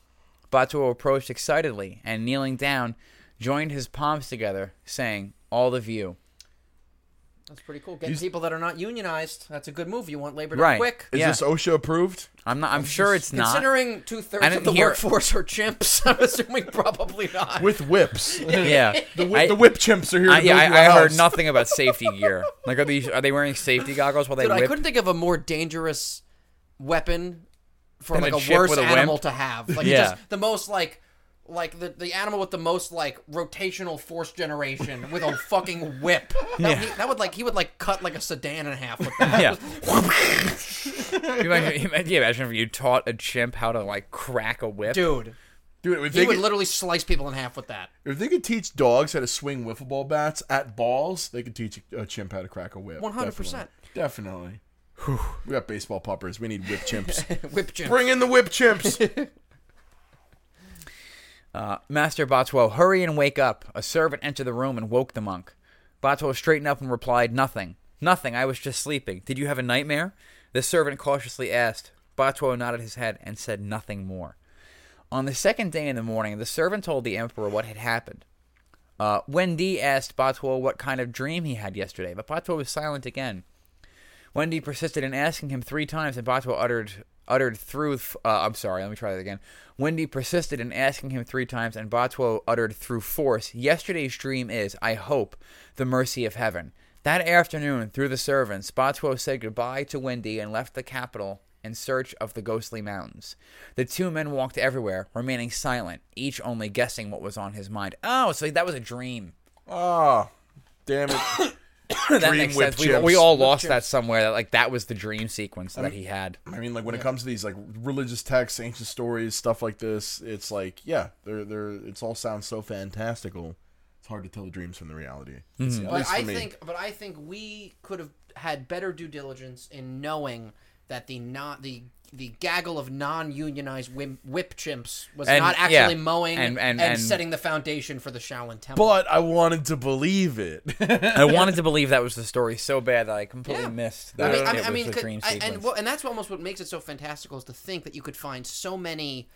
Batuo approached excitedly and, kneeling down, joined his palms together, saying, All of you. That's pretty cool. Getting people that are not unionized. That's a good move. You want labor done Right. quick. Is yeah. this OSHA approved? I'm not. I'm sure it's not. Considering two I thirds of didn't the hear- workforce are chimps, I'm assuming probably not. With whips. Yeah, The, whip, I- the whip chimps are here. I, to yeah, build you I, a I heard house. nothing about safety gear. Like, are these? Are they wearing safety goggles while they Dude, I whip? couldn't think of a more dangerous weapon for Than like a a, chip worse with a animal to have. Like Yeah. just the most like like the, the animal with the most like rotational force generation with a fucking whip. That, Yeah. he- that would like he would like cut like a sedan in half with that. Yeah. You imagine, yeah, imagine if you taught a chimp how to like crack a whip. Dude, Dude, if he they, would could, literally slice people in half with that. if they could teach dogs how to swing wiffle ball bats at balls, they could teach a chimp how to crack a whip. 100%. Definitely. Definitely. we got baseball puppers. We need whip chimps. Whip chimp. Bring in the whip chimps. Uh, Master Batuo, hurry and wake up. A servant entered the room and woke the monk. Batuo straightened up and replied, Nothing. Nothing. I was just sleeping. Did you have a nightmare? The servant cautiously asked. Batuo nodded his head and said nothing more. On the second day in the morning, the servant told the emperor what had happened. Uh, Wendy asked Batuo what kind of dream he had yesterday, but Batuo was silent again. Wendy persisted in asking him three times, and Batuo uttered uttered through. Uh, I'm sorry, let me try that again. Wendy persisted in asking him three times, and Batuo uttered through force. Yesterday's dream is, I hope, the mercy of heaven. That afternoon, through the servants, Batuo said goodbye to Wendy and left the capital in search of the ghostly mountains. The two men walked everywhere, remaining silent, each only guessing what was on his mind. Oh, so that was a dream. oh, damn it. that Dream makes whip sense. We, chips. we all Whip lost chips. that somewhere. That like that was the dream sequence that he had. I mean, like when it comes to these like religious texts, ancient stories, stuff like this, it's like, yeah, they're they're it's all sounds so fantastical. It's hard to tell the dreams from the reality. It's- mm-hmm. at But least for I me. think, but I think we could have had better due diligence in knowing that the not the the gaggle of non-unionized whip, whip chimps was And- not actually yeah. mowing And- and, and- and- setting the foundation for the Shaolin Temple. But I wanted to believe it. I wanted to believe that was the story so bad that I completely Yeah. missed I that mean, I it mean, I was mean, the could- dream I- sequence. and well, and that's almost what makes it so fantastical is to think that you could find so many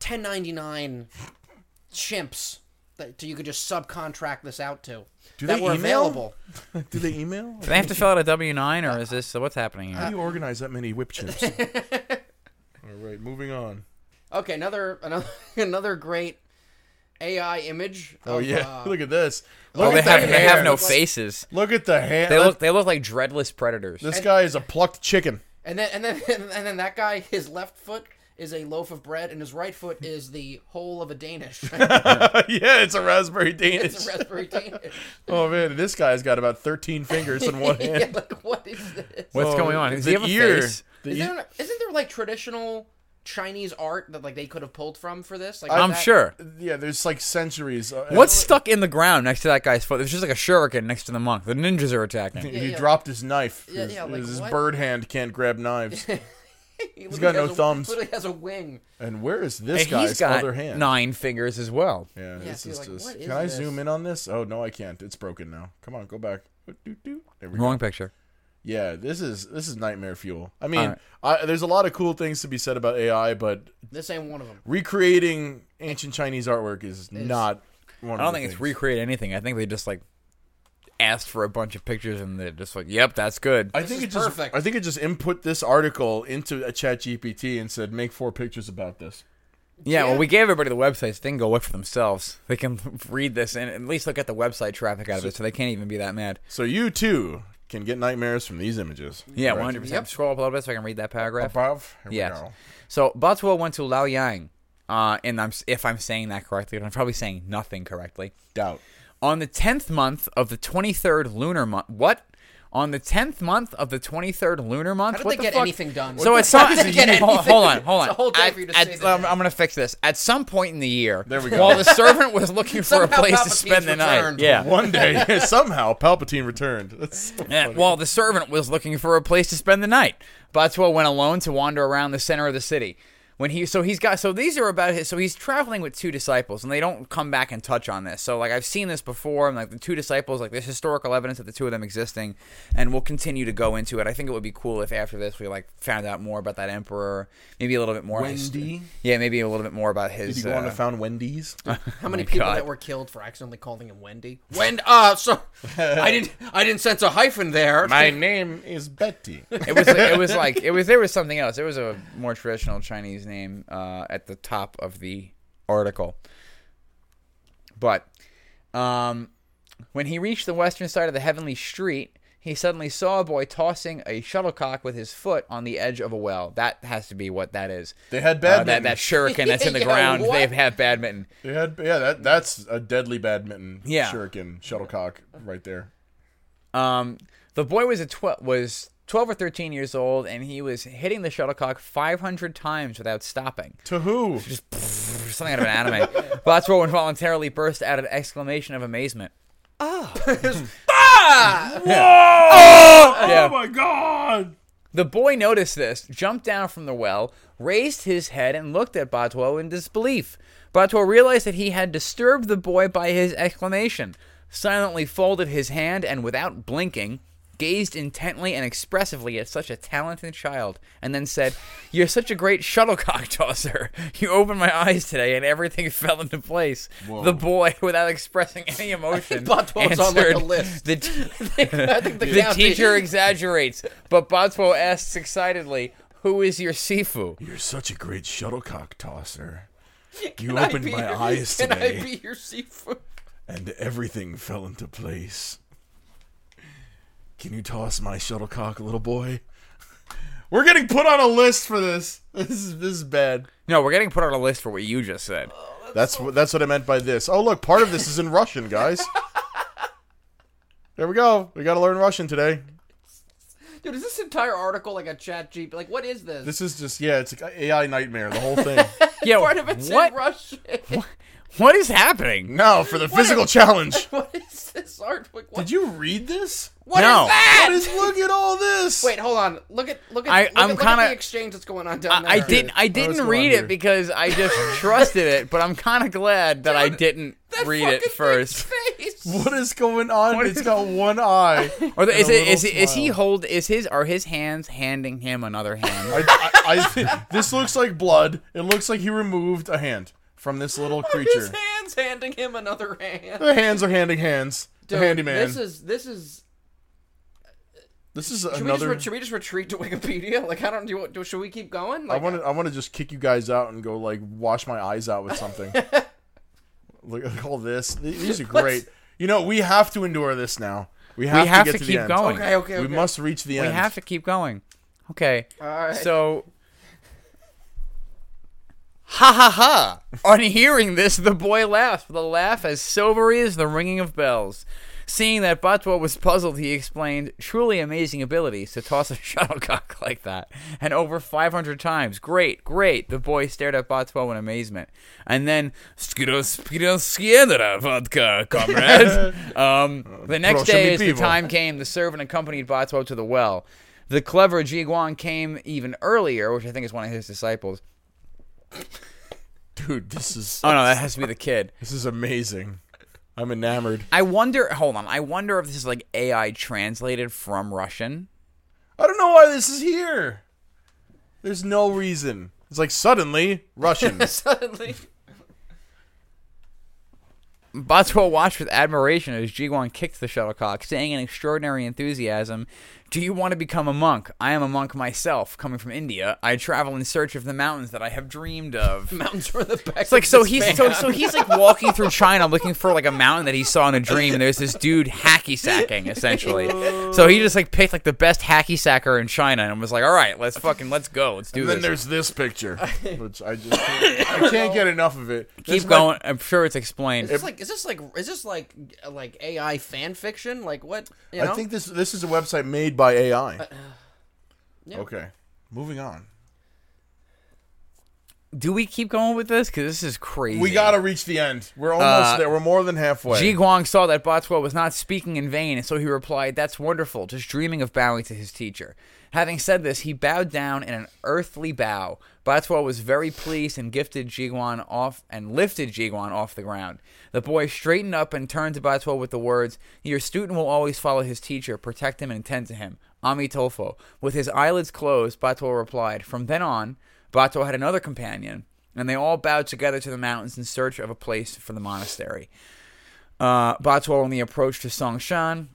1099 chimps that you could just subcontract this out to Do that they were email? available. Do they email? Do they have to fill out a W nine, or is this what's happening here? How do you organize that many whip chips? all right, moving on. Okay, another another another great AI image. Oh of, yeah, uh, look at this. Oh, Look they at the have they have no like- faces. Look at the hair. They look they look like dreadless predators. This guy is a plucked chicken. and then and then and then that guy, his left foot is a loaf of bread, and his right foot is the whole of a Danish. yeah, it's a raspberry Danish. it's a raspberry Danish. Oh man, this guy's got about thirteen fingers in one hand. yeah, like what is this? What's Oh, going on? Does the he have a ear- face? the Is ear- there, isn't there like traditional Chinese art that like they could have pulled from for this? Like I'm that- sure. yeah, there's like centuries. Uh, What's stuck in the ground next to that guy's foot? There's just like a shuriken next to the monk. The ninjas are attacking. He Yeah, yeah. dropped his knife. Yeah, his yeah, like, his bird hand can't grab knives. He has got no has a- thumbs. Literally has a wing. and where is this And guy's he's got other hand? nine fingers as well. Yeah, Yeah, this so is like, just. what is Can I this? zoom in on this? Oh no, I can't. It's broken now. Come on, go back. Wrong go. picture. Yeah, this is this is nightmare fuel. I mean, Alright. I, there's a lot of cool things to be said about AI, but This ain't one of them. recreating ancient Chinese artwork is not one. I don't of the think it's recreate anything. I think they just like asked for a bunch of pictures and they're just like, "Yep, that's good." I This think is it just. perfect. I think it just input this article into a Chat GPT and said, "Make four pictures about this." Yeah, Yeah. well, we gave everybody the websites. They can go look for themselves. They can read this and at least look at the website traffic out of it, so they can't even be that mad. So you too can get nightmares from these images. Yeah, one hundred percent. Scroll up a little bit so I can read that paragraph. Above. Here Yes. we go. So Botsuo went to Laoyang, uh, and I'm if I'm saying that correctly, and I'm probably saying nothing correctly. Doubt. On the tenth month of the twenty third lunar month, what? On the tenth month of the twenty third lunar month, How did what they the get fuck? anything done? So What at some they get hold, anything? hold on, hold on. It's a whole day At- for you to at- say that. I'm, I'm gonna fix this. At some point in the year, There we go. While the servant was looking for a Somehow place to Palpatine's spend the night, returned. yeah. One day, somehow, Palpatine returned. That's so Yeah, funny. while the servant was looking for a place to spend the night, Botsuo went alone to wander around the center of the city. When he so he's got so these are about his so he's traveling with two disciples and they don't come back and touch on this. So like I've seen this before and like the two disciples like there's historical evidence of the two of them existing and we'll continue to go into it. I think it would be cool if after this we like found out more about that emperor, maybe a little bit more his- Wendy? yeah, maybe a little bit more about Did his you go on uh, to found Wendy's? How many my people God. that were killed for accidentally calling him Wendy? Wend uh so I didn't I didn't sense a hyphen there. My name is Betty. it was it was like it was there was something else. There was a more traditional Chinese name uh, at the top of the article. But um, when he reached the western side of the heavenly street, he suddenly saw a boy tossing a shuttlecock with his foot on the edge of a well. That has to be what that is. They had Uh, that that shuriken that's in the Yeah, ground. what? They've had badminton. They had yeah. That that's a deadly badminton. Yeah. Shuriken shuttlecock right there. Um, the boy was a tw- was twelve or thirteen years old, and he was hitting the shuttlecock five hundred times without stopping. To who? Something out of an anime. Botswell involuntarily burst out an exclamation of amazement. Ah! Ah! Oh, Yeah. my god! The boy noticed this, jumped down from the well, raised his head, and looked at Botwell in disbelief. Botwell realized that he had disturbed the boy by his exclamation, silently folded his hand, and without blinking, gazed intently and expressively at such a talented child, and then said, You're such a great shuttlecock tosser. You opened my eyes today, and everything fell into place. The boy, without expressing any emotion, Botwell's on, like, a answered, list. The, t- I think the, the teacher exaggerates, but Botswell asks excitedly, "Who is your Sifu?" You're such a great shuttlecock tosser. Can You opened my your- eyes Can today. I be your seafood? and everything fell into place. Can you toss my shuttlecock, little boy? We're getting put on a list for this. This is this is bad. No, we're getting put on a list for what you just said. Oh, that's what that's what I meant by this. Oh, look, part of this is in Russian, guys. There we go. We got to learn Russian today. Dude, is this entire article like a chat Jeep? Like, what is this? This is just yeah, it's like AI nightmare. The whole thing. Yo, Part of it's what? in Russian. What is happening? No, for the physical challenge. what is this art? Like, what, Did you read this? what is No. that? What is? Look at all this. Wait, hold on. Look at look at I- look I'm at, look at kinda- the exchange that's going on down I, I there. didn't. I didn't going read on it here? because I just trusted it, but I'm kind of glad that I didn't That read it fucking first. face. What is going on? What it's is- got one eye. Or the, and is a it is little it, is he smile. hold is his are his hands handing him another hand? I, I, I thi- this looks like blood. It looks like he removed a hand from this little creature. His creature. hands handing him another hand. The hands are handing hands. The handyman. This is this is. This is Should we, just another. should we just retreat to Wikipedia? Like, I don't do. do should we keep going? I Like, want to. I want to just kick you guys out and go like wash my eyes out with something. Look at all this. These are great. You know, we have to endure this now. We have, have to to to, keep the end. going. Okay, okay, We okay. must reach the We end. We have to keep going. Okay. All right. So, ha ha ha! On hearing this, the boy laughed with a laugh as silvery as the ringing of bells. Seeing that Batuo was puzzled, he explained, "Truly amazing abilities to toss a shuttlecock like that, and over 500 times. Great, great!" The boy stared at Batuo in amazement, and then, "Skidos, skidos, vodka, comrade." um, the next day, as the time came, the servant accompanied Batuo to the well. The clever Jiguan came even earlier, which I think is one of his disciples. Dude, this is Oh no, that has to be the kid. this is amazing. I'm enamored. I wonder. Hold on. I wonder if this is like AI translated from Russian. I don't know why this is here. There's no reason. It's like suddenly Russian. suddenly. Botwell watched with admiration as Jiguan kicked the shuttlecock, saying in extraordinary enthusiasm, Do you want to become a monk? I am a monk myself, coming from India. I travel in search of the mountains that I have dreamed of. Mountains were the back. It's like so he's so so he's like walking through China looking for like a mountain that he saw in a dream, and there's this dude hacky sacking essentially. So he just like picked like the best hacky sacker in China and was like, all right, let's fucking let's go, let's do and this. then there's this picture, which I just can't, I can't get enough of it. This Keep might- going. I'm sure it's explained. Is this like is this like is this like like AI fan fiction? Like what? You know? I think this this is a website made by AI. yeah. Okay, moving on. Do we keep going with this? Because this is crazy. We gotta reach the end. We're almost Uh, there. We're more than halfway. Ji Guang saw that Botswell was not speaking in vain, and so he replied, That's wonderful, just dreaming of bowing to his teacher. Having said this, he bowed down in an earthly bow. Botswell was very pleased and gifted Jiguan off and lifted Jiguan off the ground. The boy straightened up and turned to Botswell with the words, Your student will always follow his teacher, protect him, and tend to him. Amituofo. With his eyelids closed, Botswell replied, From then on, Botswell had another companion, and they all bowed together to the mountains in search of a place for the monastery. Uh, Botswell only approached to Songshan.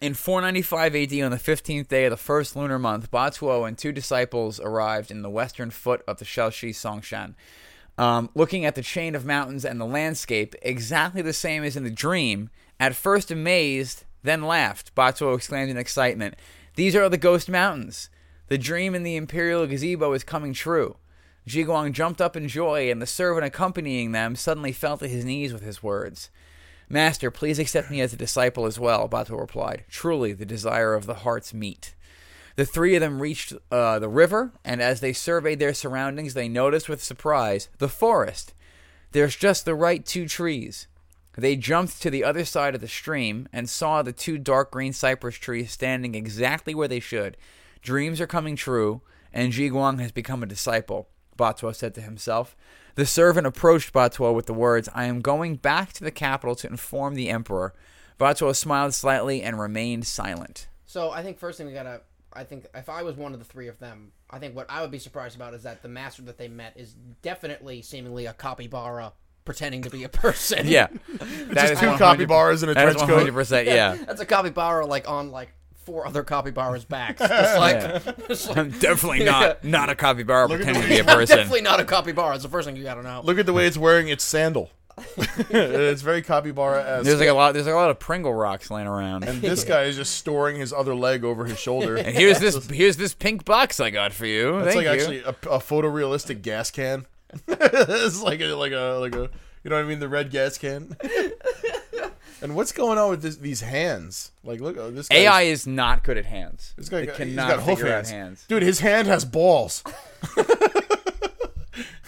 In 495 AD, on the 15th day of the first lunar month, Batuo and two disciples arrived in the western foot of the Shaoxi Songshan. Um, looking at the chain of mountains and the landscape, exactly the same as in the dream, at first amazed, then laughed. Batuo exclaimed in excitement, These are the ghost mountains. The dream in the imperial gazebo is coming true. Jiguang jumped up in joy, and the servant accompanying them suddenly fell to his knees with his words. Master, please accept me as a disciple as well, Batuo replied. Truly, the desire of the heart's meat. The three of them reached uh, the river, and as they surveyed their surroundings, they noticed with surprise the forest. There's just the right two trees. They jumped to the other side of the stream and saw the two dark green cypress trees standing exactly where they should. Dreams are coming true, and Jiguang has become a disciple, Batuo said to himself. The servant approached Batuo with the words, I am going back to the capital to inform the emperor. Batuo smiled slightly and remained silent. So I think first thing we gotta. I think if I was one of the three of them, I think what I would be surprised about is that the master that they met is definitely seemingly a capybara pretending to be a person. Yeah. That Just two 100 capybaras in a That is trench coat. 100%, yeah. That's a capybara like on like four other capybaras' backs. Just like, just like I'm definitely not not a capybara Look at pretending the to be a way- person. definitely not a capybara. It's the first thing you gotta know. Look at the way it's wearing its sandal. it's very capybara esque. There's like a lot. There's like a lot of Pringle rocks laying around. and this guy is just storing his other leg over his shoulder. And here's this here's this pink box I got for you. It's Thank like you. actually a, a photorealistic gas can. it's like a like a like a you know what I mean the red gas can. And what's going on with this, these hands? Like look, uh, this guy's- AI is not good at hands. This guy it got, cannot he's got hoof figure hands. out hands. Dude, his hand has balls.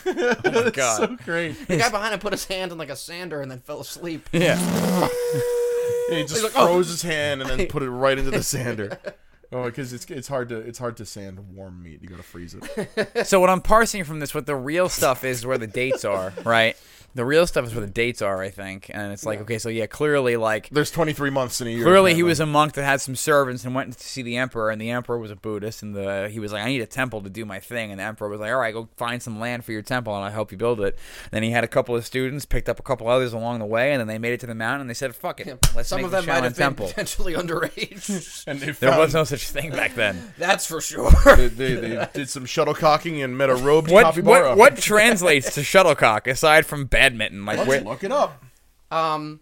Oh my It's god. so great. The guy behind him put his hand in like a sander and then fell asleep. yeah. He just like, oh. froze his hand and then put it right into the sander. Oh, because it's it's hard to it's hard to sand warm meat. You gotta freeze it. So what I'm parsing from this, what the real stuff is, where the dates are, right? The real stuff is where the dates are, I think, and it's like, okay, so yeah, clearly, like, There's 23 months in a year. Clearly, he apparently. was a monk that had some servants and went to see the emperor, and the emperor was a Buddhist, and the he was like, "I need a temple to do my thing," and the emperor was like, "All right, go find some land for your temple, and I'll help you build it." Then he had a couple of students, picked up a couple others along the way, and then they made it to the mountain, and they said, "Fuck it, let's Some make of the them might Shaolin have been temple." potentially underage. and they There found, was no such thing back then. That's for sure. they, they, they did some shuttlecocking and met a robed What capybara. what what translates to shuttlecock aside from badminton? Like Let's where, look it up. Um,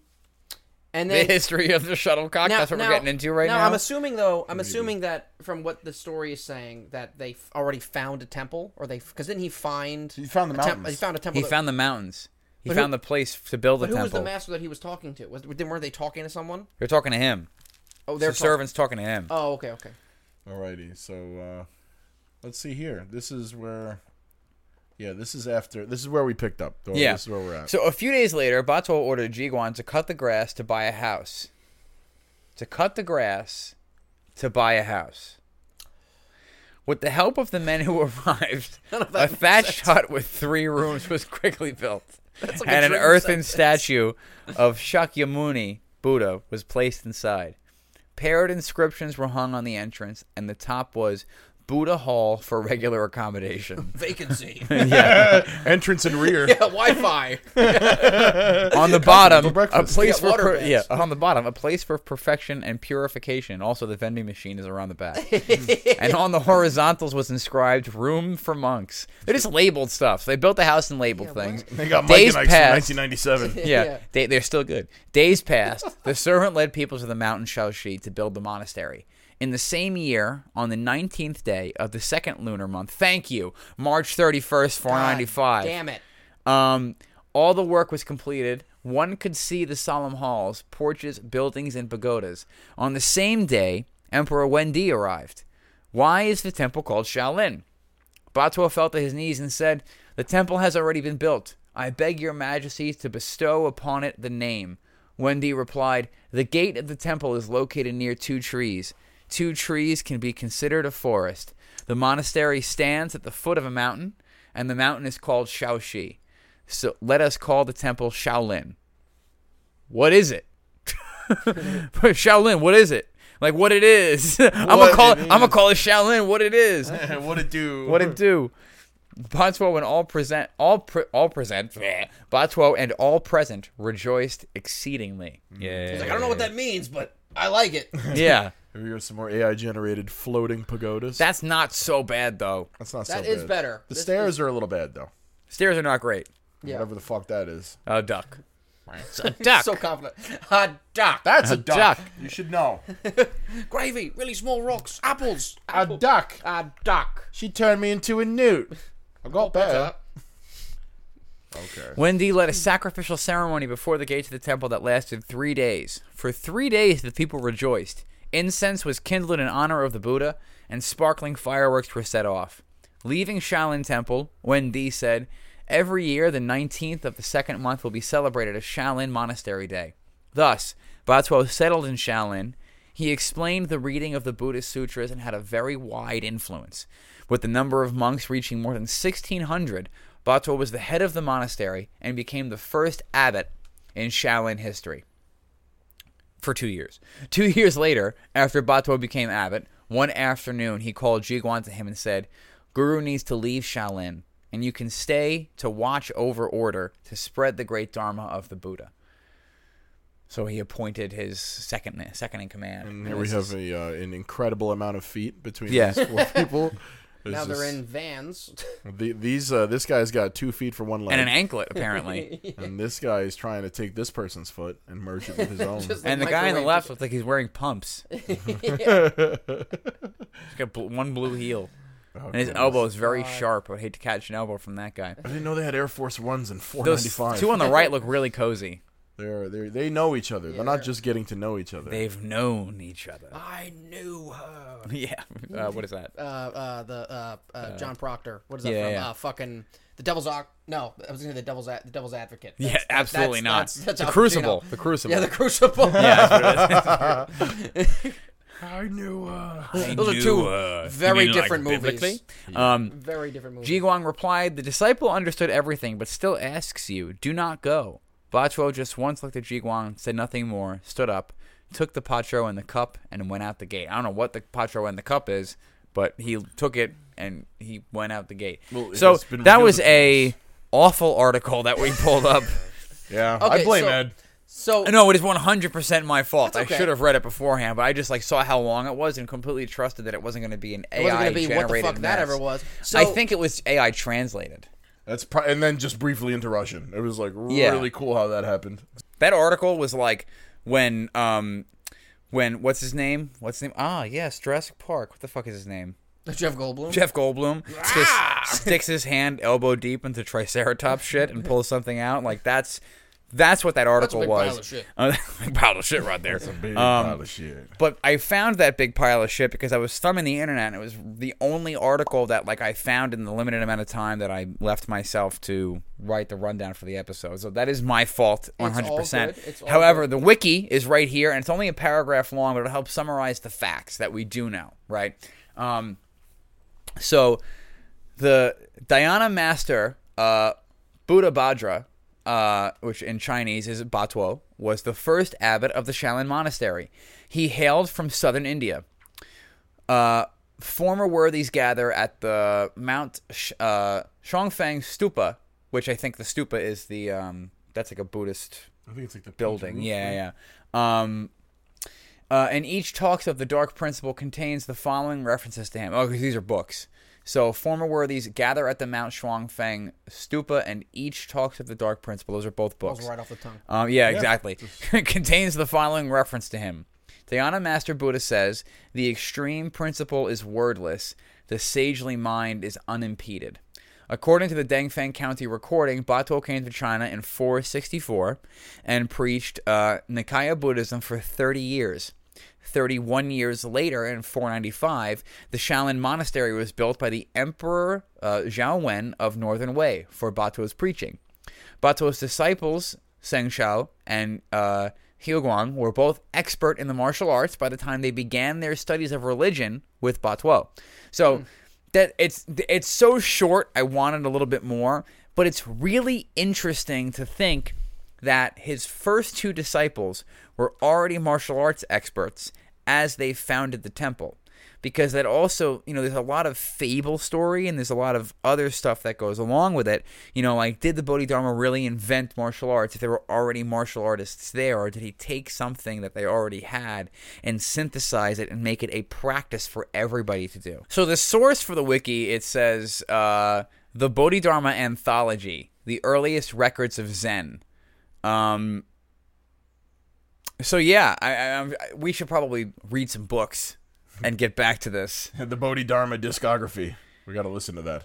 and then, the history of the shuttlecock. that's what we're getting into right now. I'm assuming though. I'm assuming that from what the story is saying that they f- already found a temple, or they because didn't he find? He found the a temp- mountains. he found a temple. he that- found the mountains. He But who- found the place to build the But who was the master that he was talking to? Was then weren't they talking to someone? They're talking to him. Oh, Their they're talk- servants talking to him. Oh, okay, okay. Alrighty, so uh, let's see here. This is where, yeah, this is after. This is where we picked up. Though. Yeah. this is where we're at. So a few days later, Batuo ordered Jiguan to cut the grass to buy a house. To cut the grass to buy a house. With the help of the men who arrived, a thatched hut with three rooms was quickly built. Like and an earthen sentence. statue of Shakyamuni Buddha was placed inside. Paired inscriptions were hung on the entrance, and the top was Buddha Hall for regular accommodation. Vacancy. yeah. Entrance and rear. yeah, Wi-Fi. on the bottom, a breakfast. place Yeah, for water per- beds. yeah, on the bottom, a place for perfection and purification. Also, the vending machine is around the back, and on the horizontals was inscribed "Room for monks." They just labeled stuff. So they built the house and labeled Yeah, things. They got Mike Days and Ike's from passed. 1997. Yeah, Yeah. They, they're still good. Days passed. The servant led people to the mountain Shaoxi to build the monastery. In the same year, on the 19th day of the second lunar month, thank you, March 31st, 495. Damn it. Um, all the work was completed. One could see the solemn halls, porches, buildings, and pagodas. On the same day, Emperor Wendi arrived. Why is the temple called Shaolin? Batuo fell to his knees and said, The temple has already been built. I beg your majesty to bestow upon it the name. Wendi replied, The gate of the temple is located near two trees. Two trees can be considered a forest. The monastery stands at the foot of a mountain, and the mountain is called Shaoxi. So let us call the temple Shaolin. What is it? Shaolin, what is it? Like what it is? I'm gonna call it it. I'm gonna call it Shaolin. What it is? what it do? What it do? Batuo and all present, all pre, all present. Batuo and all present rejoiced exceedingly. Mm. Yeah, He's like, I don't know what that means, but I like it. Yeah, Here we go. Some more AI generated floating pagodas. that's not so bad though. That's not That so is bad. better. The This stairs are a little bad though. Stairs are not great. Yeah. Whatever the fuck that is. Uh, duck. It's a duck. So confident. A duck. That's a, A duck. duck. You should know. Gravy. Really small rocks. Apples. A duck. A duck. She turned me into a newt. I got better. Okay. Wendi led a sacrificial ceremony before the gates of the temple that lasted three days. For three days, the people rejoiced. Incense was kindled in honor of the Buddha, and sparkling fireworks were set off. Leaving Shaolin Temple, Wendi said, Every year, the 19th of the second month will be celebrated as Shaolin Monastery Day. Thus, Batuo settled in Shaolin. He explained the reading of the Buddhist sutras and had a very wide influence. With the number of monks reaching more than 1,600, Batuo was the head of the monastery and became the first abbot in Shaolin history for two years. Two years later, after Batuo became abbot, one afternoon he called Jiguan to him and said, Guru needs to leave Shaolin, and you can stay to watch over order to spread the great Dharma of the Buddha. So he appointed his second second in command. And here we have a uh, an incredible amount of feet between Yeah. these four people. There's Now they're just- in vans. The, these uh, this guy's got two feet for one leg, and an anklet, apparently. and this guy is trying to take this person's foot and merge it with his own. Just and the like guy on the left looks like he's wearing pumps. He's got bl- one blue heel. Oh, And his goodness. elbow is very God. sharp. I'd hate to catch an elbow from that guy. I didn't know they had Air Force Ones and Those 495. two on the right look really cozy. They're, they're, they know each other. They're not just getting to know each other. They've known each other. I knew her. yeah. Uh, what is that? Uh, uh, the uh, uh, John Proctor. What is that yeah, from? yeah. Uh, fucking the Devil's Oc. No, I was gonna say the Devil's a- the Devil's Advocate. Yeah, absolutely that's- not. That's, that's the Al Crucible. Pacino. The Crucible. Yeah, the Crucible. Yeah, that's what it is. I knew. Uh, Those are two very different movies. biblically? Um, Very different movies. Ji Guang replied, The disciple understood everything, but still asks you, do not go. Batuo just once looked at Ji Guang, said nothing more, stood up, took the patro and the cup, and went out the gate. I don't know what the patro and the cup is, but he took it and he went out the gate. Well, so that was a awful article that we pulled up. yeah, Okay, I blame so- Ed. so no, it is 100% my fault. Okay. I should have read it beforehand, but I just like saw how long it was and completely trusted that it wasn't going to be an AI it wasn't gonna be what the generated fuck that ever was. So I think it was AI translated. That's pro- and then just briefly into Russian. It was like Yeah. really cool how that happened. That article was like when um when what's his name? What's his name? Ah, yes, Jurassic Park. What the fuck is his name? Jeff Goldblum. Jeff Goldblum just sticks his hand elbow deep into Triceratops shit and pulls something out. Like that's that's what that article big was. pile of shit. Uh, big pile of shit right there. It's a big Um, pile of shit. But I found that big pile of shit because I was thumbing the internet and it was the only article that like I found in the limited amount of time that I left myself to write the rundown for the episode. So that is my fault 100%. good. It's all However, the wiki is right here and it's only a paragraph long, but it'll help summarize the facts that we do know, right? Um so the Dhyana master uh Buddha Bhadra uh, which in Chinese is Batuo, was the first abbot of the Shaolin Monastery. He hailed from southern India. Uh, former worthies gather at the Mount Sh- uh, Shongfeng Stupa, which I think the stupa is the um, that's like a Buddhist I think it's like the building. Yeah, right? yeah. Um, uh, and each talks of the dark principle contains the following references to him. Oh, 'cause these are books. So former worthies gather at the Mount Shuangfeng stupa, and each talks of the dark principle. Those are both That was books. right off the tongue. Um, yeah, exactly. contains the following reference to him. Dhyana Master Buddha says, The extreme principle is wordless, the sagely mind is unimpeded. According to the Dengfeng County recording, Batuo came to China in 464 and preached uh, Nikaya Buddhism for 30 years. 31 years later, in 495, the Shaolin Monastery was built by the Emperor uh, Zhao Wen of Northern Wei for Batuo's preaching. Batuo's disciples, Seng Shao and uh, Guang, were both expert in the martial arts by the time they began their studies of religion with Batuo. So that it's it's so short. I wanted a little bit more, but it's really interesting to think that his first two disciples were already martial arts experts as they founded the temple. Because that also you know there's a lot of fable story and there's a lot of other stuff that goes along with it. You know like did the bodhidharma really invent martial arts if there were already martial artists there? Or did he take something that they already had and synthesize it and make it a practice for everybody to do? So the source for the wiki it says uh, the bodhidharma anthology the earliest records of zen Um. So yeah, I, I, I'm- we should probably read some books and get back to this. the Bodhidharma discography. We got to listen to that.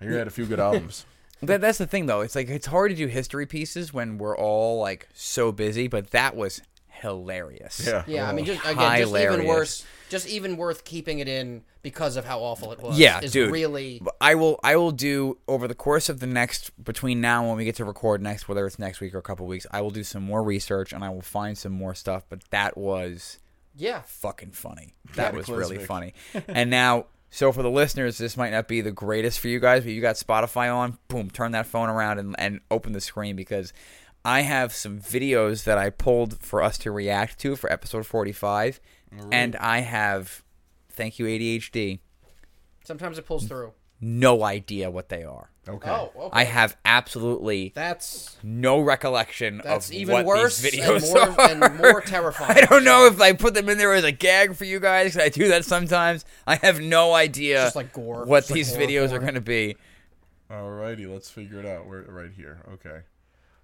I hear you had a few good albums. That, that's the thing, though. It's like it's hard to do history pieces when we're all like so busy. But that was hilarious. Yeah. Yeah, I mean, just again, just even worse, just even worth keeping it in because of how awful it was. Yeah, is dude. Really, I will. I will do over the course of the next between now and when we get to record next, whether it's next week or a couple weeks. I will do some more research and I will find some more stuff. But that was yeah. fucking funny. That was really Cataclysmic. funny. and now, so for the listeners, this might not be the greatest for you guys, but you got Spotify on, boom, turn that phone around and, and open the screen because I have some videos that I pulled for us to react to for episode 45. And I have, thank you, ADHD, Sometimes it pulls through. no idea what they are. Okay. Oh, okay. I have absolutely that's no recollection that's of even what worse these and videos more are. and more terrifying. I don't know if I put them in there as a gag for you guys. 'cause I do that sometimes. I have no idea Just like gore. what Just like these horror videos are going to be. Alrighty, let's figure it out. We're right here. Okay.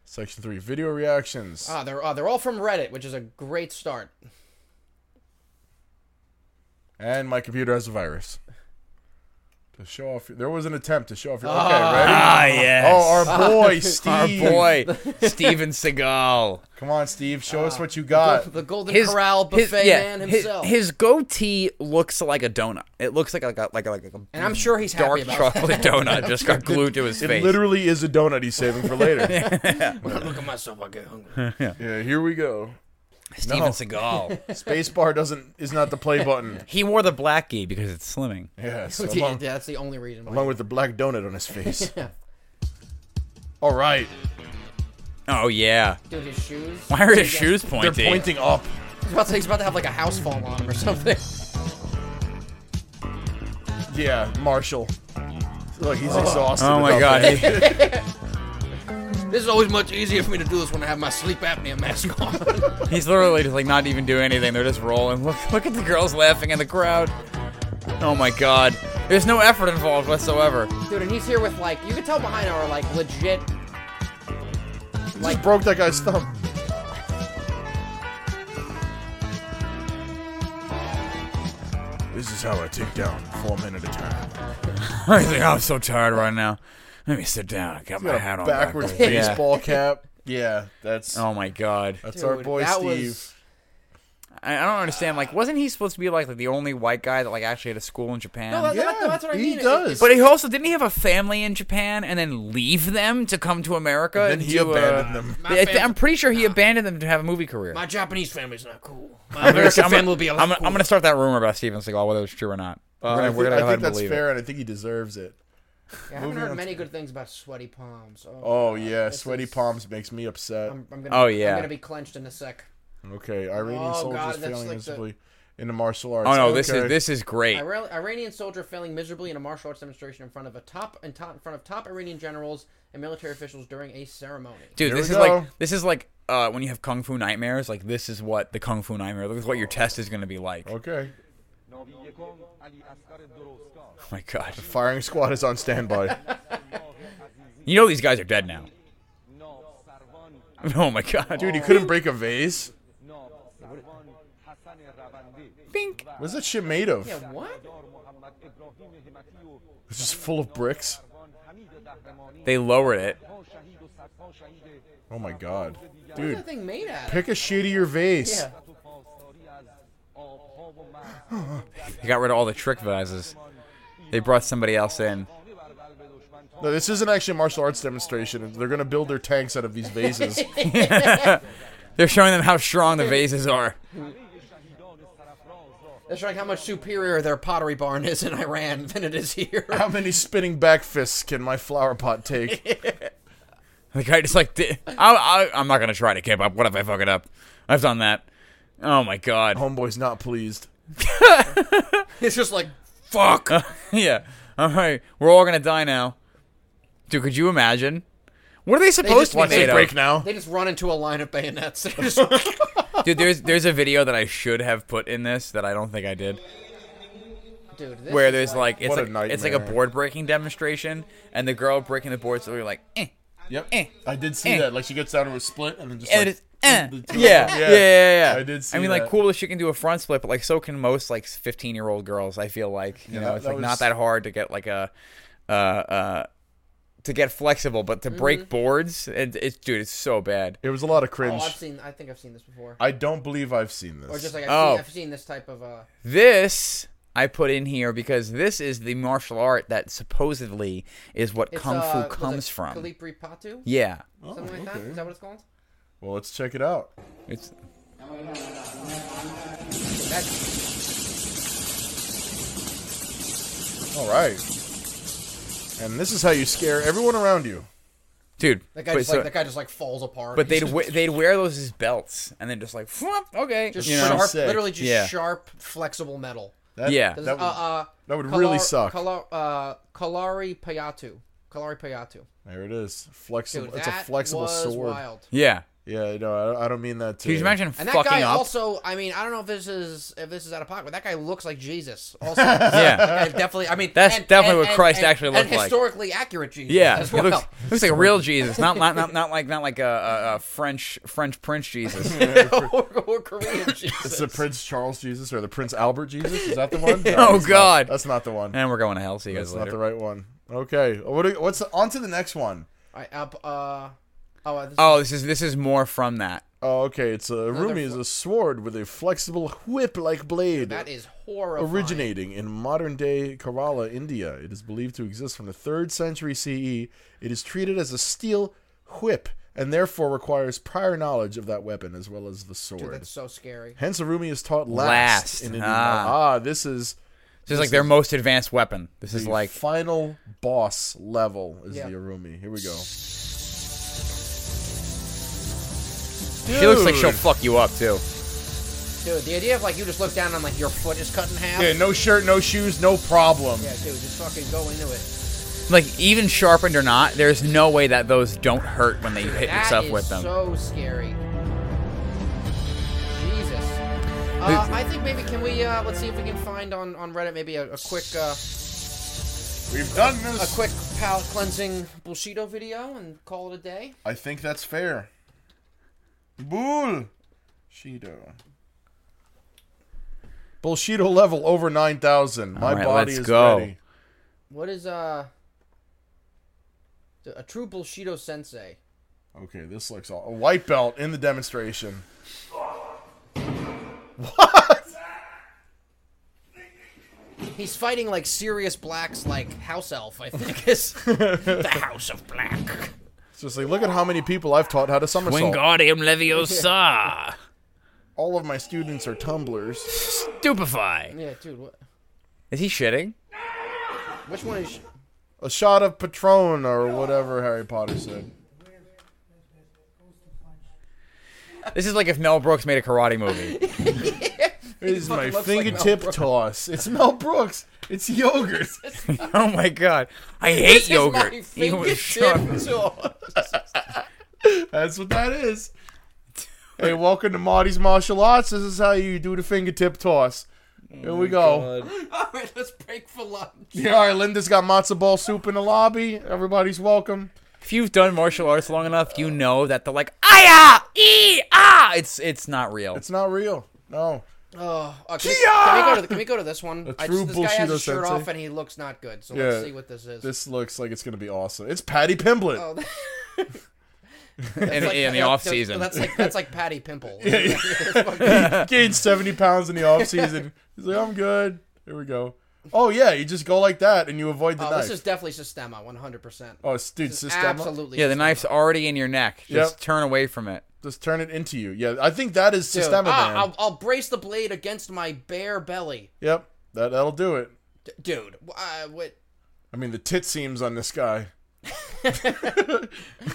Section three: video reactions. Ah, they're uh, they're all from Reddit, which is a great start. And my computer has a virus. To show off, your, there was an attempt to show off your. Okay, Ah. ready? Ah, yes. Oh, our boy Steve. Our boy, Steven Seagal. Come on, Steve. Show us what you got. The Golden Corral buffet man himself. His, goatee looks like a donut. It looks like a, like a, like a, like a and I'm sure he's dark happy about chocolate donut just got glued to his It face. literally is a donut he's saving for later. that. When I look at myself, I get hungry. yeah, here we go. Steven No. Seagal. Spacebar doesn't is not the play button. he wore the black gi because it's slimming. Yes, yeah, along, that's the only reason. Why. along with the black donut on his face. Yeah. All right, Oh yeah. Dude, his shoes. Why are his Yeah. shoes they're pointy? pointing up. He's about, to, he's about to have like a house fall on him or something. Yeah, Marshall. Look, he's oh. exhausted. Oh my without god. that. This is always much easier for me to do this when I have my sleep apnea mask on. He's literally just like not even doing anything. They're just rolling. Look, look at the girls laughing in the crowd. Oh my god. There's no effort involved whatsoever. Dude, and he's here with like, you can tell behind him are like legit. Just broke that guy's thumb. This is how I take down four men at a time. I think I'm so tired right now. Let me sit down. I got my Got hat a on backwards backwards. Yeah. baseball cap. Yeah, that's Oh my god. that's our Dude, boy that Steve. was- I, I don't understand. Like, wasn't he supposed to be like, the only white guy that like actually had a school in Japan? No, that, that- Yeah, that's what I he mean. It- does. but he also didn't he have a family in Japan and then leave them to come to America? Then and he do, uh, abandoned them. My I- fam- I'm pretty sure he abandoned them to have a movie career. My Japanese family's not cool. My I'm gonna- American I'm gonna- family will be a lot I'm gonna, I'm cooler. gonna start that rumor about Steven Seagal, whether it's true or not. Uh, We're I gonna, think, we're gonna I ahead think and that's believe fair, it. and I think he deserves it. Yeah, I haven't heard many good things about sweaty palms. Oh, Oh yeah, this sweaty is- palms makes me upset. I'm, I'm gonna, Oh, yeah. I'm gonna be clenched in a sec. okay, Iranian Oh, soldiers God, that's failing like the- miserably in the martial arts. Oh no, this Okay. is this is great. Ira- Iranian soldier failing miserably in a martial arts demonstration in front of a top in, top, in front of top Iranian generals and military officials during a ceremony. Dude, Here this we is go. like this is like uh, when you have kung fu nightmares. Like this is what the kung fu nightmare. This is what your test is going to be like. Oh my god! The firing squad is on standby. You know these guys are dead now. Oh my god, Dude, he couldn't break a vase. Bink. What's that shit made of? Yeah, what? It's just full of bricks. They lowered it. Oh my god, What's dude, that thing made out of? pick a shittier vase. Yeah. They got rid of all the trick vases. They brought somebody else in. No, this isn't actually a martial arts demonstration. They're gonna build their tanks out of these vases. They're showing them how strong the vases are. They're showing how much superior their pottery barn is in Iran than it is here. How many spinning back fists can my flower pot take? The guy just like, I, I, I'm not gonna try to keep up. What if I fuck it up? I've done that. Oh my god. Homeboy's not pleased. It's just like Fuck. yeah. All right. We're all gonna die now. Dude, could you imagine? What are they supposed just to be made break of? now. they just run into a line of bayonets. Just- Dude, there's there's a video that I should have put in this that I don't think I did. Dude, this Where is there's like it's What a like it's like a board breaking demonstration, and the girl breaking the boards literally like, eh, Yep. Eh. I did see Eh. that. Like she gets down to a split and then just And like, it's, eh. the yeah, yeah, yeah, yeah, I did see I mean, like, that. cool that she can do a front split, but like, so can most like fifteen-year-old girls. I feel like you Yeah, know, that- it's that like was- not that hard to get like a, uh, uh, to get flexible, but to Mm-hmm. break boards, it, it's dude, it's so bad. It was a lot of Oh, cringe. I've seen. I think I've seen this before. I don't believe I've seen this. Or just like I've, Oh. seen, I've seen this type of. uh This I put in here because this is the martial art that supposedly is what It's, kung uh, fu was it comes from. Kalipri Patu, Yeah, Oh, something like that. okay. Is that what it's called? Well, let's check it out. it's All right. And this is how you scare everyone around you. dude. that guy. but Just so- like that guy just like falls apart. but He's they'd just, we- they'd wear those as belts, and then just like, "Fwop, okay, just you know, sharp, Sick. literally just Yeah. sharp, flexible metal. That, Yeah. This That is, would, uh, uh, that would Kalar- really suck. Kalar- uh, Kalari Payatu. Kalari Payatu. there it is. Flexible. Dude, it's a that flexible was sword. wild. yeah. Yeah, no, I, I don't mean that. To, Can you imagine And that fucking guy up? also, I mean, I don't know if this is if this is out of pocket, but that guy looks like Jesus. Also, Yeah. That definitely. I mean, That's and- definitely and- what Christ and- actually looked and like. historically accurate Jesus. yeah, as well. looks, looks like a real Jesus, not not not, not like not like a, a, a French French Prince Jesus. or, or Korean Jesus. It's the Prince Charles Jesus or the Prince Albert Jesus. Is that the one? No, Oh, that's not- God. that's not the one. and we're going to hell. See you guys That's not the right one. Okay. What? Do, what's on to the next one? I, up, uh, oh, this Oh, this is this is more from that. Oh, okay. It's Urumi is a sword with a flexible whip-like blade. that is horrifying. Originating in modern day Kerala, India, it is believed to exist from the 3rd century CE. It is treated as a steel whip and therefore requires prior knowledge of that weapon as well as the Dude, sword. that's so scary. Hence, Urumi is taught last. Last. In Indian Ah. ah. this is This is like their most advanced weapon. This is like final boss level is Yeah. the Urumi. Here we go. She looks like she'll fuck you up too. Dude, the idea of like you just look down and like your foot is cut in half. Yeah, no shirt, no shoes, no problem. Yeah, dude, just fucking go into it. Like even sharpened or not, there's no way that those don't hurt when they hit That yourself is with them. so scary. Jesus. Uh, I think maybe can we uh, let's see if we can find on on Reddit maybe a, a quick uh, We've done a this. quick palate cleansing bullshito video and call it a day. I think that's fair. Bull. Shido. Bullshito level over 9,000. My All right, body let's is go. ready. What is uh a true bullshito sensei? Okay, this looks all. A white belt in the demonstration. What? He's fighting like serious blacks, like house elf. I think is the House of Black. It's just like, look at how many people I've taught how to somersault. Wingardium Leviosa. All of my students are tumblers. Stupefy. Yeah, dude. What, Is he shitting? which one is? A shot of Patron or whatever Harry Potter said. This is like if Mel Brooks made a karate movie. This is my fucking looks like Mel fingertip Brooks. toss. It's Mel Brooks. It's yogurt. oh my god, I hate This is yogurt. my Even with fingertip sharp- That's what that is. Hey, welcome to Marty's Martial Arts. This is how you do the fingertip toss. Here we go. All right, let's break for lunch. Yeah, all right, Linda's got matzo ball soup in the lobby. Everybody's welcome. If you've done martial arts long enough, you know that the like ah e ah. It's it's not real. It's not real. No. Oh, uh, can, we, can we go to the, can we go to this one? I true just, this guy has his shirt sensei. off and he looks not good. So Yeah. let's see what this is. This looks like it's going to be awesome. It's Paddy Pimblett. oh, in, in the that- off season. That's like that's like Patty Pimple. Gained 70 pounds in the off season. He's like, I'm good. Here we go. Oh, yeah, you just go like that and you avoid the Oh, knife. this is definitely Systema, 100%. oh, s- dude, This is Systema. absolutely. yeah, the Systema. knife's already in your neck. Just Yep. turn away from it. Just turn it into you. Yeah, I think that is Dude, Systema, ah. I'll, I'll brace the blade against my bare belly, Yep, that, that'll do it. D- dude. Uh, what? I mean, the tit seams on this guy.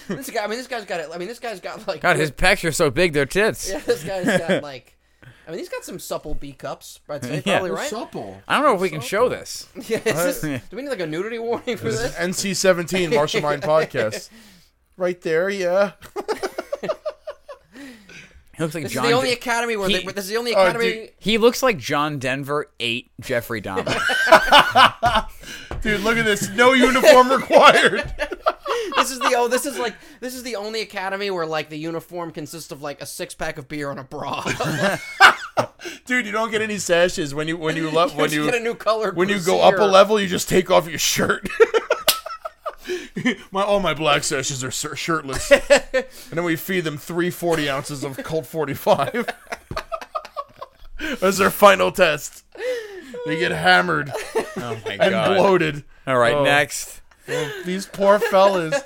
This guy. I mean, this guy's got it. I mean, this guy's got like. God, his pecs are so big, they're tits. Yeah, this guy's got like. I mean, he's got some supple B cups. I'd say Yeah. probably right. Supple. I don't know if we can show this. Yeah, is this, do we need like a nudity warning for This this? NC 17 Martial Mind Podcast. Right there, yeah. He looks like This John. is the only De- academy where He- they, this is the only Oh, academy. dude. he looks like John Denver ate Jeffrey Dahmer. Dude, look at this. No uniform required. this this is the oh, this is like this is the only academy where like the uniform consists of like a six pack of beer and a bra. Dude, you don't get any sashes when you when you love when Just you get a new color. when you go up a level. You just take off your shirt. my all my black sashes are shirtless, and then we feed them three forty ounces of Colt 45 as their final test. They get hammered Oh my and god. bloated. All right, Oh. next. These poor fellas.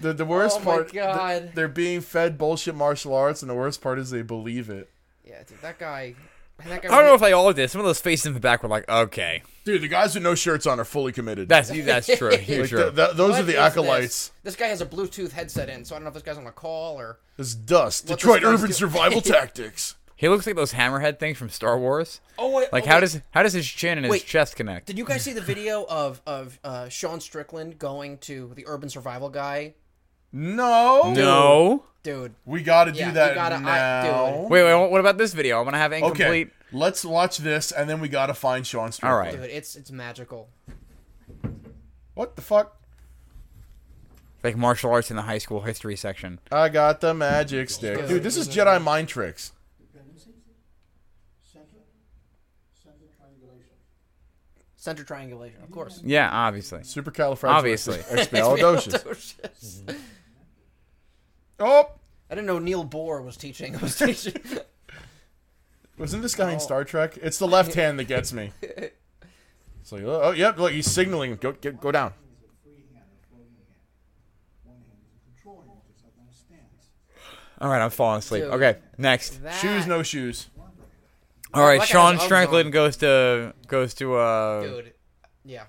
The, the worst Oh my part, God. th- they're being fed bullshit martial arts, and the worst part is they believe it. Yeah, dude, that guy. Man, That guy I don't know if they all did. Some of those faces in the back were like, okay, Dude, the guys with no shirts on are fully committed. that's that's true. You're Like, true. th- th- those What are the is acolytes. This? This guy has a Bluetooth headset in, so I don't know if this guy's on a call or. This dust. What Detroit this guy's urban do- survival tactics. he looks like those hammerhead things from Star Wars. Oh wait, Like oh, how wait. does how does his chin and his chest connect? Did you guys see the video of of uh, Sean Strickland going to the urban survival guy? No. no. Dude, We got to Yeah, do you that gotta- I- now. dude. Wait, wait. What about this video? I'm gonna have it okay. incomplete. Let's watch this, and then we got to find Sean Strickland. All right. dude, it's it's magical. What the fuck? Like martial arts in the high school history section. I got the magic stick. Dude, this is Jedi mind tricks. Center Center triangulation, Center triangulation, of course. Yeah, obviously. Supercalifragilistic. Obviously. Expialidocious. Oh! I didn't know Neil Bohr was teaching. I was teaching. Wasn't this guy in Oh. Star Trek? It's the left hand that gets me. It's like, oh, oh yep, look, he's signaling. Go, get, go down. All right, I'm falling asleep. Dude. Okay, next. That- Shoes, no shoes. All right, That guy Sean has Strickland goes to goes to uh. dude. Yeah.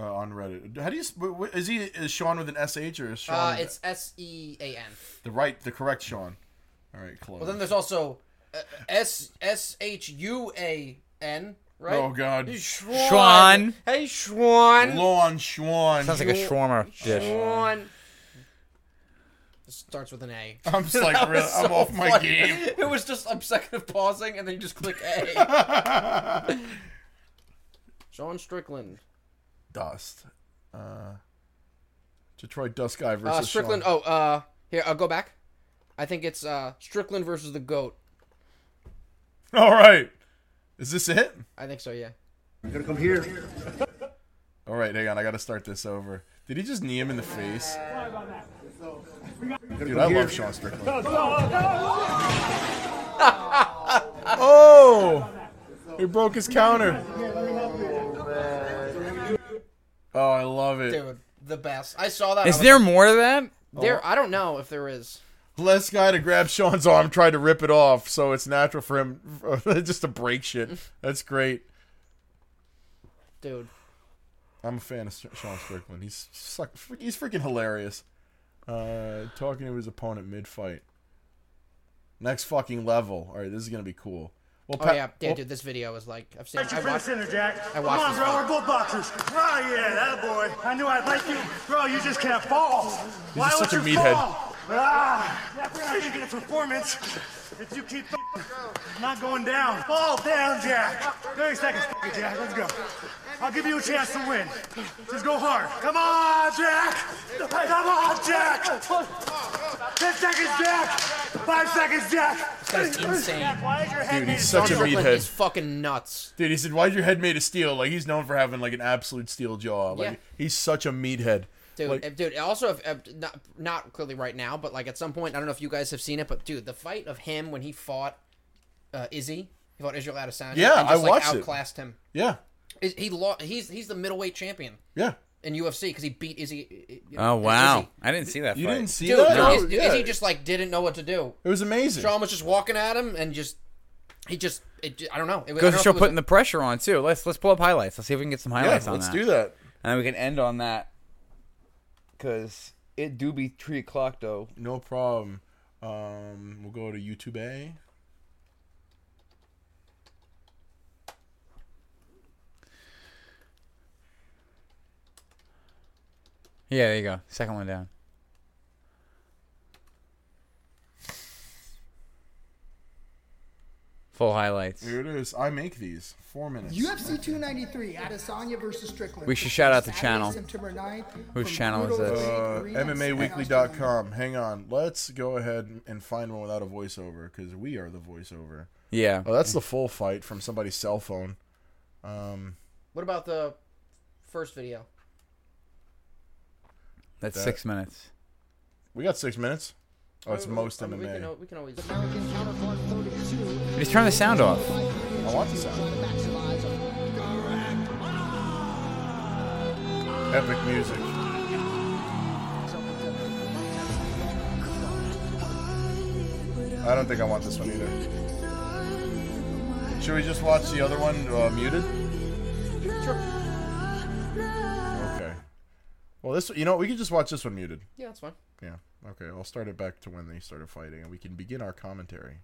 Uh, on Reddit. How do you? Is he is Sean with an sh or is Sean Uh, it's S E A N. the right, the correct Sean? All right, close. Well, then there's also uh, S S H U A N, right? oh God, Hey, Schwan. Hey, Schwan. Lon Schwan. Sounds like a shawarma dish. Schwan. It starts with an A. I'm just like, really, was I'm so off my game. It was just a second of pausing, and then you just click A. Sean Strickland. Dust. Uh, Detroit Dust Guy versus Uh, Strickland. Sean. Oh, uh, here, I'll go back. I think it's uh, Strickland versus the Goat. All right, is this it? I think so, yeah. You're gonna come here. All right, hang on, I got to start this over. Did he just knee him in the face? Dude, I love Sean Strickland. oh, he broke his counter. Oh, I love it. Dude, the best. I saw that. Is I there like, more to that? There, I don't know if there is. Last guy to grab Sean's arm tried to rip it off, so it's natural for him just to break shit. That's great. Dude. I'm a fan of Sh- Sean Strickland. He's suck, he's freaking hilarious. Uh, talking to his opponent mid fight. Next fucking level. All right, this is gonna be cool. Well, Oh Pat- yeah, yeah, well, dude. This video is like I've seen. Thank you I for the watched. center, Jack. I Come watched on, bro. fight. We're both boxers. Oh, yeah, that boy. I knew I'd like you. Bro, you just can't fall. Why just would such a you meathead. fall? Ah, that's pretty good performance. If you keep not going down, fall down, Jack. 30 seconds, Jack. Let's go. I'll give you a chance to win. Just go hard. Come on, Jack. Come on, Jack. 10 seconds, Jack. Five seconds, Jack. This guy's insane. Why is your head Dude, he's such a Sean Strickland meathead. is fucking nuts. dude, he said, "Why's your head made of steel?" Like he's known for having like an absolute steel jaw. Like Yeah. he's such a meathead. Dude, Like- uh, dude. Also, if, uh, not not clearly right now, but like at some point, I don't know if you guys have seen it, but dude, the fight of him when he fought uh, Izzy, he fought Israel Adesanya, Yeah, and just, I like, watched it. outclassed him. Yeah, Is- He lost. He's he's the middleweight champion yeah. in UFC because he beat Izzy. uh, Oh uh, wow, Izzy. I didn't see that. You fight. didn't see Dude, that? no, No, Iz- yeah. Izzy just like didn't know what to do. it was amazing. Sean was just walking at him and just he just it, I don't know. It, was- I Goes don't to show if it putting the pressure on too. Let's let's pull up highlights. Let's see if we can get some yeah, highlights on let's that. do that. And then we can end on that. Cause it do be three o'clock though. No problem. Um, we'll go to YouTube A. Yeah, there you go. Second one down. Full highlights. Here it is. I make these. Four minutes. UFC 293, Adesanya versus Strickland. We should shout out the channel. September 9th, Whose channel is Brutal this? League Uh, MMAweekly.com. Hang on. Let's go ahead and find one without a voiceover because we are the voiceover. Yeah. Oh, that's the full fight from somebody's cell phone. Um, What about the first video? That's that- six minutes. we got six minutes. Oh, it's most I mean, We MMA. can, we can always. Just turn the sound off. I want the sound. Epic music. I don't think I want this one either. Should we just watch the other one uh, muted? Sure. Okay. Well, this you know we can just watch this one muted. Yeah, that's fine. Yeah. Okay. I'll start it back to when they started fighting, and we can begin our commentary.